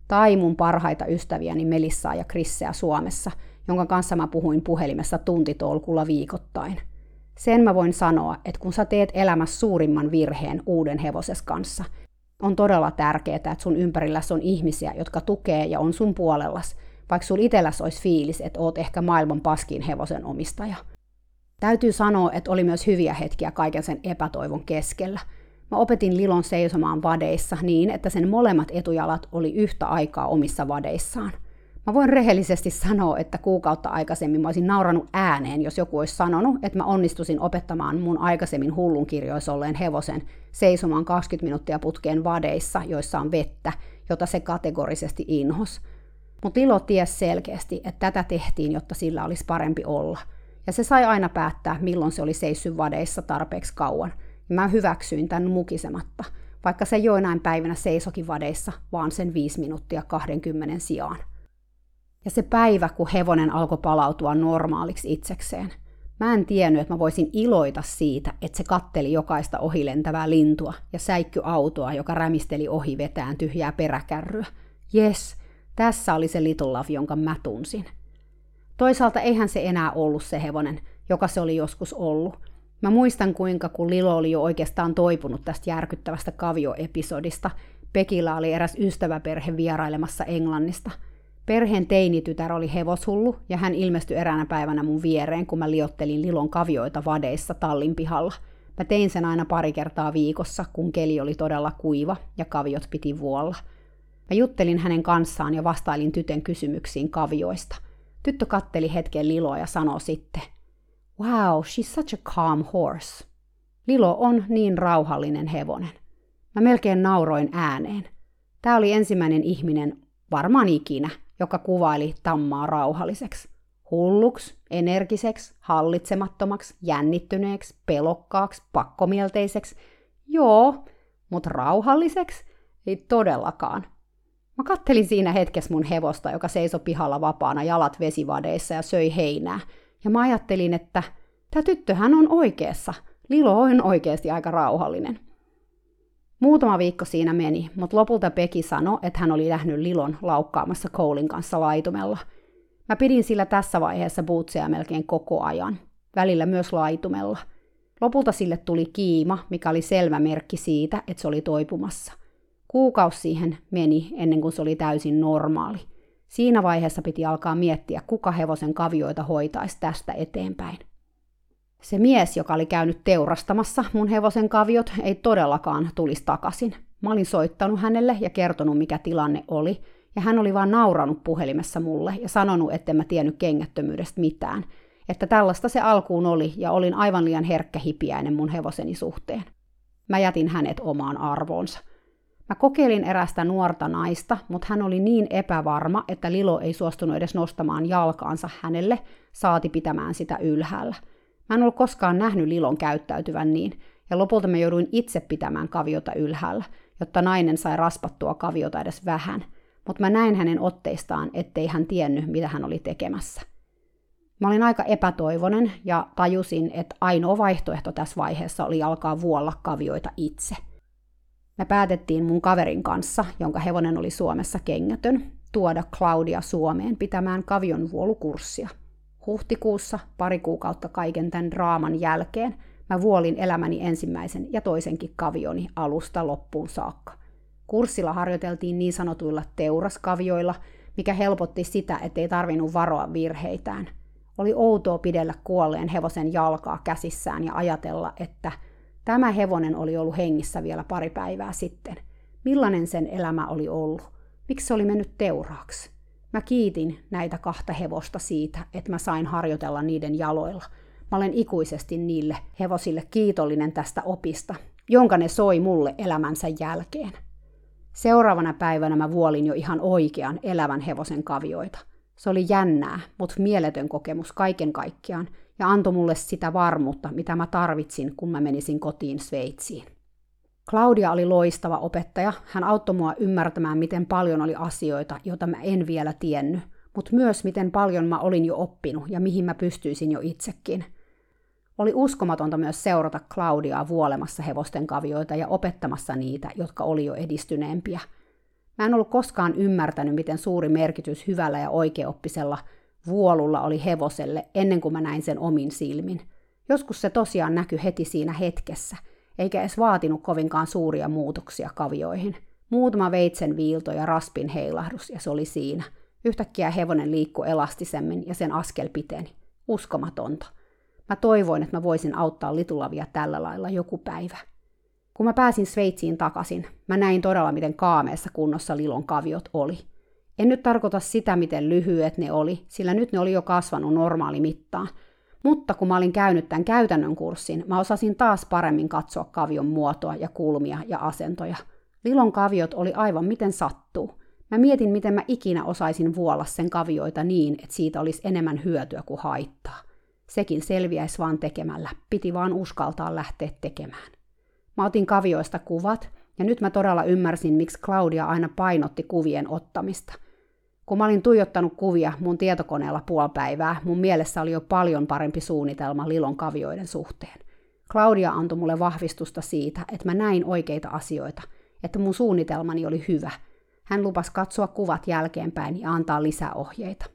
tai mun parhaita ystäviäni Melissaa ja Krisseä Suomessa, jonka kanssa mä puhuin puhelimessa tuntitolkulla viikoittain – sen mä voin sanoa, että kun sä teet elämässä suurimman virheen uuden hevoses kanssa, on todella tärkeää, että sun ympärilläsi on ihmisiä, jotka tukee ja on sun puolellas, vaikka sul itelläs olisi fiilis, että oot ehkä maailman paskin hevosen omistaja. Täytyy sanoa, että oli myös hyviä hetkiä kaiken sen epätoivon keskellä. Mä opetin Lilon seisomaan vadeissa niin, että sen molemmat etujalat oli yhtä aikaa omissa vadeissaan. Mä voin rehellisesti sanoa, että kuukautta aikaisemmin mä olisin nauranut ääneen, jos joku olisi sanonut, että mä onnistuisin opettamaan mun aikaisemmin hullun kirjoissa olleen hevosen seisomaan 20 minuuttia putkeen vadeissa, joissa on vettä, jota se kategorisesti inhos. Mutta Ilo ties selkeästi, että tätä tehtiin, jotta sillä olisi parempi olla. Ja se sai aina päättää, milloin se oli seissyt vadeissa tarpeeksi kauan. Ja mä hyväksyin tämän mukisematta, vaikka se joinain päivinä seisokin vadeissa vaan sen 5 minuuttia 20 sijaan. Ja se päivä, kun hevonen alkoi palautua normaaliksi itsekseen. Mä en tiennyt, että mä voisin iloita siitä, että se katteli jokaista ohilentävää lintua ja säikky autoa, joka rämisteli ohi vetään tyhjää peräkärryä. Yes, tässä oli se Little Love, jonka mä tunsin. Toisaalta eihän se enää ollut se hevonen, joka se oli joskus ollut. Mä muistan kuinka kun Lilo oli jo oikeastaan toipunut tästä järkyttävästä kavioepisodista, Pekillä oli eräs ystäväperhe vierailemassa Englannista – Perheen teinitytär oli hevoshullu ja hän ilmestyi eräänä päivänä mun viereen, kun mä liottelin Lilon kavioita vadeissa tallin pihalla. Mä tein sen aina pari kertaa viikossa, kun keli oli todella kuiva ja kaviot piti vuolla. Mä juttelin hänen kanssaan ja vastailin tytön kysymyksiin kavioista. Tyttö katteli hetken Liloa ja sanoi sitten, Wow, she's such a calm horse. Lilo on niin rauhallinen hevonen. Mä melkein nauroin ääneen. Tämä oli ensimmäinen ihminen varmaan ikinä, joka kuvaili tammaa rauhalliseksi. Hulluksi, energiseksi, hallitsemattomaksi, jännittyneeksi, pelokkaaksi, pakkomielteiseksi. Joo, mutta rauhalliseksi? Ei todellakaan. Mä kattelin siinä hetkessä mun hevosta, joka seisoi pihalla vapaana jalat vesivadeissa ja söi heinää. Ja mä ajattelin, että tämä tyttöhän on oikeassa. Lilo on oikeasti aika rauhallinen. Muutama viikko siinä meni, mutta lopulta Peki sanoi, että hän oli nähnyt Lilon laukkaamassa Koulin kanssa laitumella. Mä pidin sillä tässä vaiheessa bootseja melkein koko ajan, välillä myös laitumella. Lopulta sille tuli kiima, mikä oli selvä merkki siitä, että se oli toipumassa. Kuukausi siihen meni ennen kuin se oli täysin normaali. Siinä vaiheessa piti alkaa miettiä, kuka hevosen kavioita hoitaisi tästä eteenpäin. Se mies, joka oli käynyt teurastamassa mun hevosen kaviot, ei todellakaan tulisi takaisin. Mä olin soittanut hänelle ja kertonut, mikä tilanne oli, ja hän oli vaan nauranut puhelimessa mulle ja sanonut, että mä tiennyt kengättömyydestä mitään. Että tällaista se alkuun oli, ja olin aivan liian herkkä hipiäinen mun hevoseni suhteen. Mä jätin hänet omaan arvoonsa. Mä kokeilin erästä nuorta naista, mutta hän oli niin epävarma, että Lilo ei suostunut edes nostamaan jalkaansa hänelle, saati pitämään sitä ylhäällä. Mä en ollut koskaan nähnyt Lilon käyttäytyvän niin, ja lopulta mä jouduin itse pitämään kaviota ylhäällä, jotta nainen sai raspattua kaviota edes vähän, mutta mä näin hänen otteistaan, ettei hän tiennyt, mitä hän oli tekemässä. Mä olin aika epätoivonen ja tajusin, että ainoa vaihtoehto tässä vaiheessa oli alkaa vuolla kavioita itse. Me päätettiin mun kaverin kanssa, jonka hevonen oli Suomessa kengätön, tuoda Claudia Suomeen pitämään kavion vuolukurssia. Huhtikuussa, pari kuukautta kaiken tämän draaman jälkeen, mä vuolin elämäni ensimmäisen ja toisenkin kavioni alusta loppuun saakka. Kurssilla harjoiteltiin niin sanotuilla teuraskavioilla, mikä helpotti sitä, ettei tarvinnut varoa virheitään – oli outoa pidellä kuolleen hevosen jalkaa käsissään ja ajatella, että tämä hevonen oli ollut hengissä vielä pari päivää sitten. Millainen sen elämä oli ollut? Miksi se oli mennyt teuraaksi? Mä kiitin näitä kahta hevosta siitä, että mä sain harjoitella niiden jaloilla. Mä olen ikuisesti niille hevosille kiitollinen tästä opista, jonka ne soi mulle elämänsä jälkeen. Seuraavana päivänä mä vuolin jo ihan oikean elävän hevosen kavioita – se oli jännää, mutta mieletön kokemus kaiken kaikkiaan ja antoi mulle sitä varmuutta, mitä mä tarvitsin, kun mä menisin kotiin Sveitsiin. Claudia oli loistava opettaja. Hän auttoi mua ymmärtämään, miten paljon oli asioita, joita mä en vielä tiennyt, mutta myös miten paljon mä olin jo oppinut ja mihin mä pystyisin jo itsekin. Oli uskomatonta myös seurata Claudiaa vuolemassa hevosten kavioita ja opettamassa niitä, jotka oli jo edistyneempiä – Mä en ollut koskaan ymmärtänyt, miten suuri merkitys hyvällä ja oikeoppisella vuolulla oli hevoselle ennen kuin mä näin sen omin silmin. Joskus se tosiaan näkyi heti siinä hetkessä, eikä edes vaatinut kovinkaan suuria muutoksia kavioihin. Muutama veitsen viilto ja raspin heilahdus, ja se oli siinä. Yhtäkkiä hevonen liikkui elastisemmin ja sen askel piteni. Uskomatonta. Mä toivoin, että mä voisin auttaa litulavia tällä lailla joku päivä. Kun mä pääsin Sveitsiin takaisin, mä näin todella, miten kaameessa kunnossa Lilon kaviot oli. En nyt tarkoita sitä, miten lyhyet ne oli, sillä nyt ne oli jo kasvanut normaali mittaan. Mutta kun mä olin käynyt tämän käytännön kurssin, mä osasin taas paremmin katsoa kavion muotoa ja kulmia ja asentoja. Lilon kaviot oli aivan miten sattuu. Mä mietin, miten mä ikinä osaisin vuolla sen kavioita niin, että siitä olisi enemmän hyötyä kuin haittaa. Sekin selviäisi vaan tekemällä, piti vaan uskaltaa lähteä tekemään. Mä otin kavioista kuvat, ja nyt mä todella ymmärsin, miksi Claudia aina painotti kuvien ottamista. Kun mä olin tuijottanut kuvia mun tietokoneella puolipäivää, mun mielessä oli jo paljon parempi suunnitelma Lilon kavioiden suhteen. Claudia antoi mulle vahvistusta siitä, että mä näin oikeita asioita, että mun suunnitelmani oli hyvä. Hän lupasi katsoa kuvat jälkeenpäin ja antaa lisäohjeita.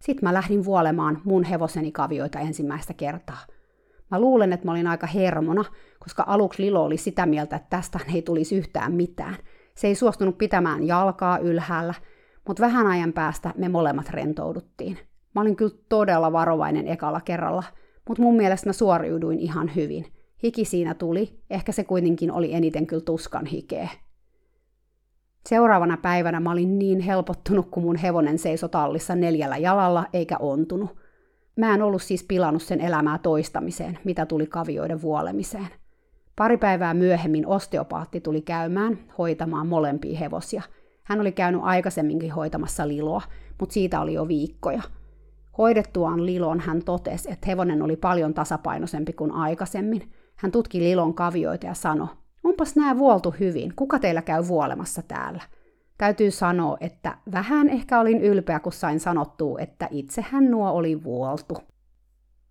Sitten mä lähdin vuolemaan mun hevoseni kavioita ensimmäistä kertaa – Mä luulen, että mä olin aika hermona, koska aluksi Lilo oli sitä mieltä, että tästä ei tulisi yhtään mitään. Se ei suostunut pitämään jalkaa ylhäällä, mutta vähän ajan päästä me molemmat rentouduttiin. Mä olin kyllä todella varovainen ekalla kerralla, mutta mun mielestä mä suoriuduin ihan hyvin. Hiki siinä tuli, ehkä se kuitenkin oli eniten kyllä tuskan hikeä. Seuraavana päivänä mä olin niin helpottunut, kun mun hevonen seisoi tallissa neljällä jalalla eikä ontunut – Mä en ollut siis pilannut sen elämää toistamiseen, mitä tuli kavioiden vuolemiseen. Pari päivää myöhemmin osteopaatti tuli käymään hoitamaan molempia hevosia. Hän oli käynyt aikaisemminkin hoitamassa Liloa, mutta siitä oli jo viikkoja. Hoidettuaan Lilon hän totesi, että hevonen oli paljon tasapainoisempi kuin aikaisemmin. Hän tutki Lilon kavioita ja sanoi, onpas nämä vuoltu hyvin, kuka teillä käy vuolemassa täällä? Täytyy sanoa, että vähän ehkä olin ylpeä, kun sain sanottua, että itsehän nuo oli vuoltu.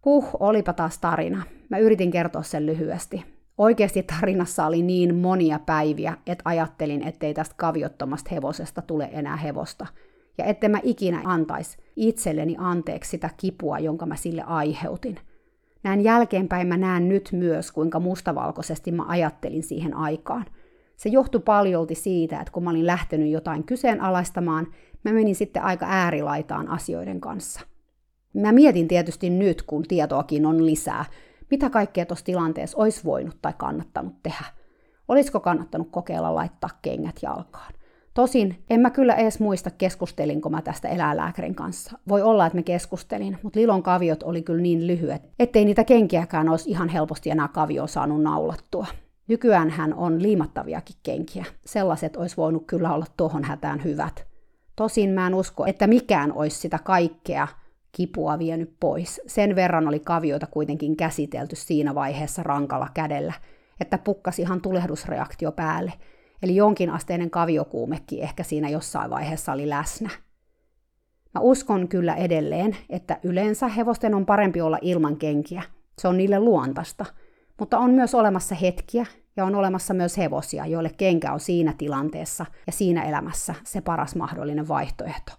Huh, olipa taas tarina. Mä yritin kertoa sen lyhyesti. Oikeasti tarinassa oli niin monia päiviä, että ajattelin, ettei tästä kaviottomasta hevosesta tule enää hevosta. Ja että mä ikinä antais itselleni anteeksi sitä kipua, jonka mä sille aiheutin. Näin jälkeenpäin mä näen nyt myös, kuinka mustavalkoisesti mä ajattelin siihen aikaan – se johtui paljolti siitä, että kun mä olin lähtenyt jotain kyseenalaistamaan, mä menin sitten aika äärilaitaan asioiden kanssa. Mä mietin tietysti nyt, kun tietoakin on lisää, mitä kaikkea tuossa tilanteessa olisi voinut tai kannattanut tehdä. Olisiko kannattanut kokeilla laittaa kengät jalkaan? Tosin en mä kyllä edes muista, keskustelinko mä tästä eläinlääkärin kanssa. Voi olla, että me keskustelin, mutta Lilon kaviot oli kyllä niin lyhyet, ettei niitä kenkiäkään olisi ihan helposti enää kavio saanut naulattua. Nykyään hän on liimattaviakin kenkiä. Sellaiset olisi voinut kyllä olla tuohon hätään hyvät. Tosin mä en usko, että mikään olisi sitä kaikkea kipua vienyt pois. Sen verran oli kavioita kuitenkin käsitelty siinä vaiheessa rankalla kädellä, että pukkasi ihan tulehdusreaktio päälle. Eli jonkin asteinen kaviokuumekin ehkä siinä jossain vaiheessa oli läsnä. Mä uskon kyllä edelleen, että yleensä hevosten on parempi olla ilman kenkiä. Se on niille luontaista. Mutta on myös olemassa hetkiä, ja on olemassa myös hevosia, joille kenkä on siinä tilanteessa ja siinä elämässä se paras mahdollinen vaihtoehto.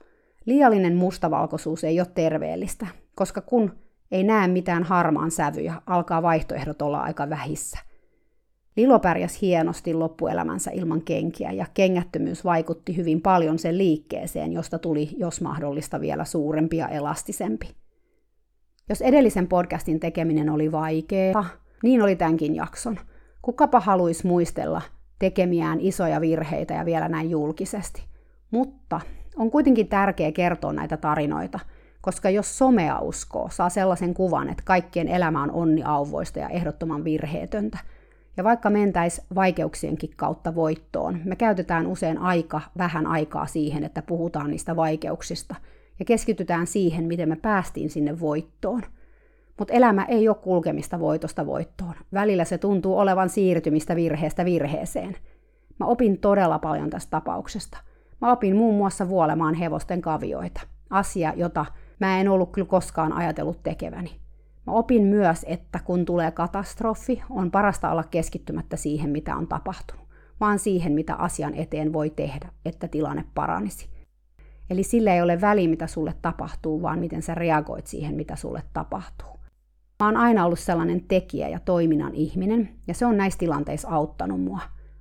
Liiallinen mustavalkoisuus ei ole terveellistä, koska kun ei näe mitään harmaan sävyjä, alkaa vaihtoehdot olla aika vähissä. Lilo pärjäs hienosti loppuelämänsä ilman kenkiä ja kengättömyys vaikutti hyvin paljon sen liikkeeseen, josta tuli, jos mahdollista, vielä suurempi ja elastisempi. Jos edellisen podcastin tekeminen oli vaikeaa, niin oli tämänkin jakson. Kukapa haluaisi muistella tekemiään isoja virheitä ja vielä näin julkisesti. Mutta on kuitenkin tärkeää kertoa näitä tarinoita, koska jos somea uskoo, saa sellaisen kuvan, että kaikkien elämä on onni-auvoista ja ehdottoman virheetöntä. Ja vaikka mentäis vaikeuksienkin kautta voittoon, me käytetään usein aika vähän aikaa siihen, että puhutaan niistä vaikeuksista ja keskitytään siihen, miten me päästiin sinne voittoon – mutta elämä ei ole kulkemista voitosta voittoon. Välillä se tuntuu olevan siirtymistä virheestä virheeseen. Mä opin todella paljon tästä tapauksesta. Mä opin muun muassa vuolemaan hevosten kavioita. Asia, jota mä en ollut kyllä koskaan ajatellut tekeväni. Mä opin myös, että kun tulee katastrofi, on parasta olla keskittymättä siihen, mitä on tapahtunut, vaan siihen, mitä asian eteen voi tehdä, että tilanne paranisi. Eli sillä ei ole väliä, mitä sulle tapahtuu, vaan miten sä reagoit siihen, mitä sulle tapahtuu. Mä oon aina ollut sellainen tekijä ja toiminnan ihminen, ja se on näissä tilanteissa auttanut mua.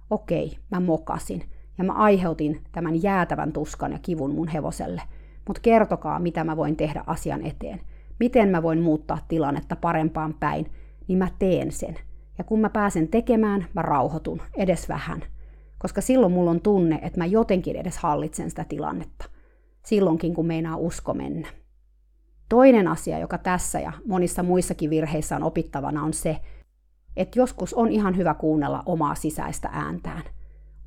Okei, mä mokasin, ja mä aiheutin tämän jäätävän tuskan ja kivun mun hevoselle. Mutta kertokaa, mitä mä voin tehdä asian eteen. Miten mä voin muuttaa tilannetta parempaan päin, niin mä teen sen. Ja kun mä pääsen tekemään, mä rauhoitun, edes vähän. Koska silloin mulla on tunne, että mä jotenkin edes hallitsen sitä tilannetta. Silloinkin, kun meinaa usko mennä. Toinen asia, joka tässä ja monissa muissakin virheissä on opittavana, on se, että joskus on ihan hyvä kuunnella omaa sisäistä ääntään.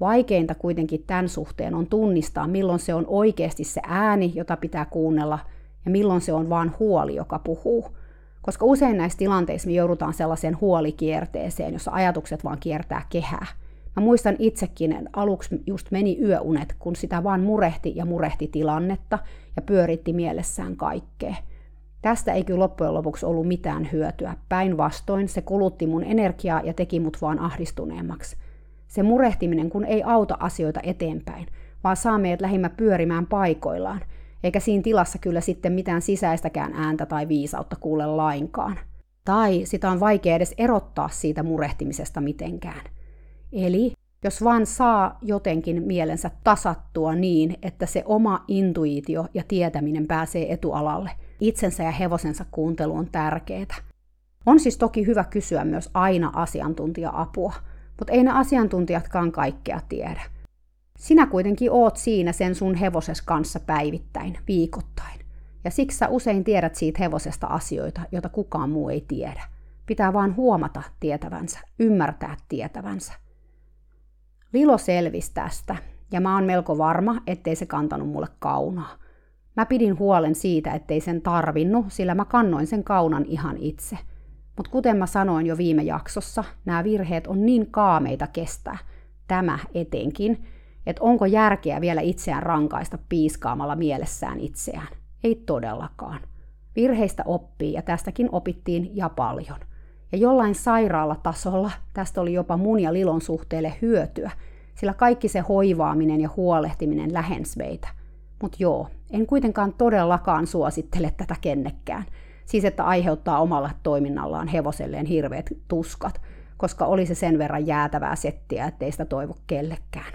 Vaikeinta kuitenkin tämän suhteen on tunnistaa, milloin se on oikeasti se ääni, jota pitää kuunnella, ja milloin se on vain huoli, joka puhuu. Koska usein näissä tilanteissa me joudutaan sellaiseen huolikierteeseen, jossa ajatukset vaan kiertää kehää. Mä muistan itsekin, että aluksi just meni yöunet, kun sitä vaan murehti ja murehti tilannetta ja pyöritti mielessään kaikkea. Tästä ei kyllä loppujen lopuksi ollut mitään hyötyä. Päinvastoin se kulutti mun energiaa ja teki mut vaan ahdistuneemmaksi. Se murehtiminen kun ei auta asioita eteenpäin, vaan saa meidät lähimmä pyörimään paikoillaan, eikä siinä tilassa kyllä sitten mitään sisäistäkään ääntä tai viisautta kuule lainkaan. Tai sitä on vaikea edes erottaa siitä murehtimisesta mitenkään. Eli jos vaan saa jotenkin mielensä tasattua niin, että se oma intuitio ja tietäminen pääsee etualalle – itsensä ja hevosensa kuuntelu on tärkeää. On siis toki hyvä kysyä myös aina asiantuntija-apua, mutta ei ne asiantuntijatkaan kaikkea tiedä. Sinä kuitenkin oot siinä sen sun hevoses kanssa päivittäin, viikoittain. Ja siksi sä usein tiedät siitä hevosesta asioita, joita kukaan muu ei tiedä. Pitää vaan huomata tietävänsä, ymmärtää tietävänsä. Lilo selvisi tästä, ja mä oon melko varma, ettei se kantanut mulle kaunaa. Mä pidin huolen siitä, ettei sen tarvinnut, sillä mä kannoin sen kaunan ihan itse. Mutta kuten mä sanoin jo viime jaksossa, nämä virheet on niin kaameita kestää, tämä etenkin, että onko järkeä vielä itseään rankaista piiskaamalla mielessään itseään. Ei todellakaan. Virheistä oppii ja tästäkin opittiin ja paljon. Ja jollain sairaalla tasolla tästä oli jopa mun ja Lilon suhteelle hyötyä, sillä kaikki se hoivaaminen ja huolehtiminen lähensi meitä. Mutta joo, en kuitenkaan todellakaan suosittele tätä kennekkään. Siis että aiheuttaa omalla toiminnallaan hevoselleen hirveät tuskat, koska oli se sen verran jäätävää settiä, ettei sitä toivo kellekään.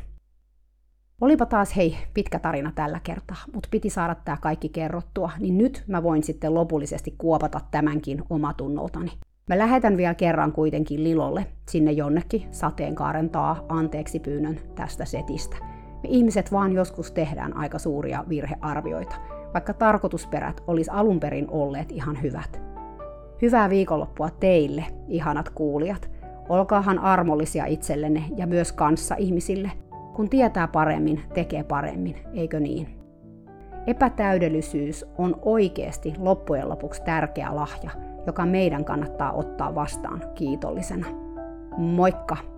Olipa taas hei pitkä tarina tällä kertaa, mutta piti saada tämä kaikki kerrottua, niin nyt mä voin sitten lopullisesti kuopata tämänkin omatunnoltani. Mä lähetän vielä kerran kuitenkin Lilolle sinne jonnekin sateenkaaren taa anteeksi pyynnön tästä setistä – me ihmiset vaan joskus tehdään aika suuria virhearvioita, vaikka tarkoitusperät olisi alun perin olleet ihan hyvät. Hyvää viikonloppua teille, ihanat kuulijat. Olkaahan armollisia itsellenne ja myös kanssa ihmisille. Kun tietää paremmin, tekee paremmin, eikö niin? Epätäydellisyys on oikeasti loppujen lopuksi tärkeä lahja, joka meidän kannattaa ottaa vastaan kiitollisena. Moikka!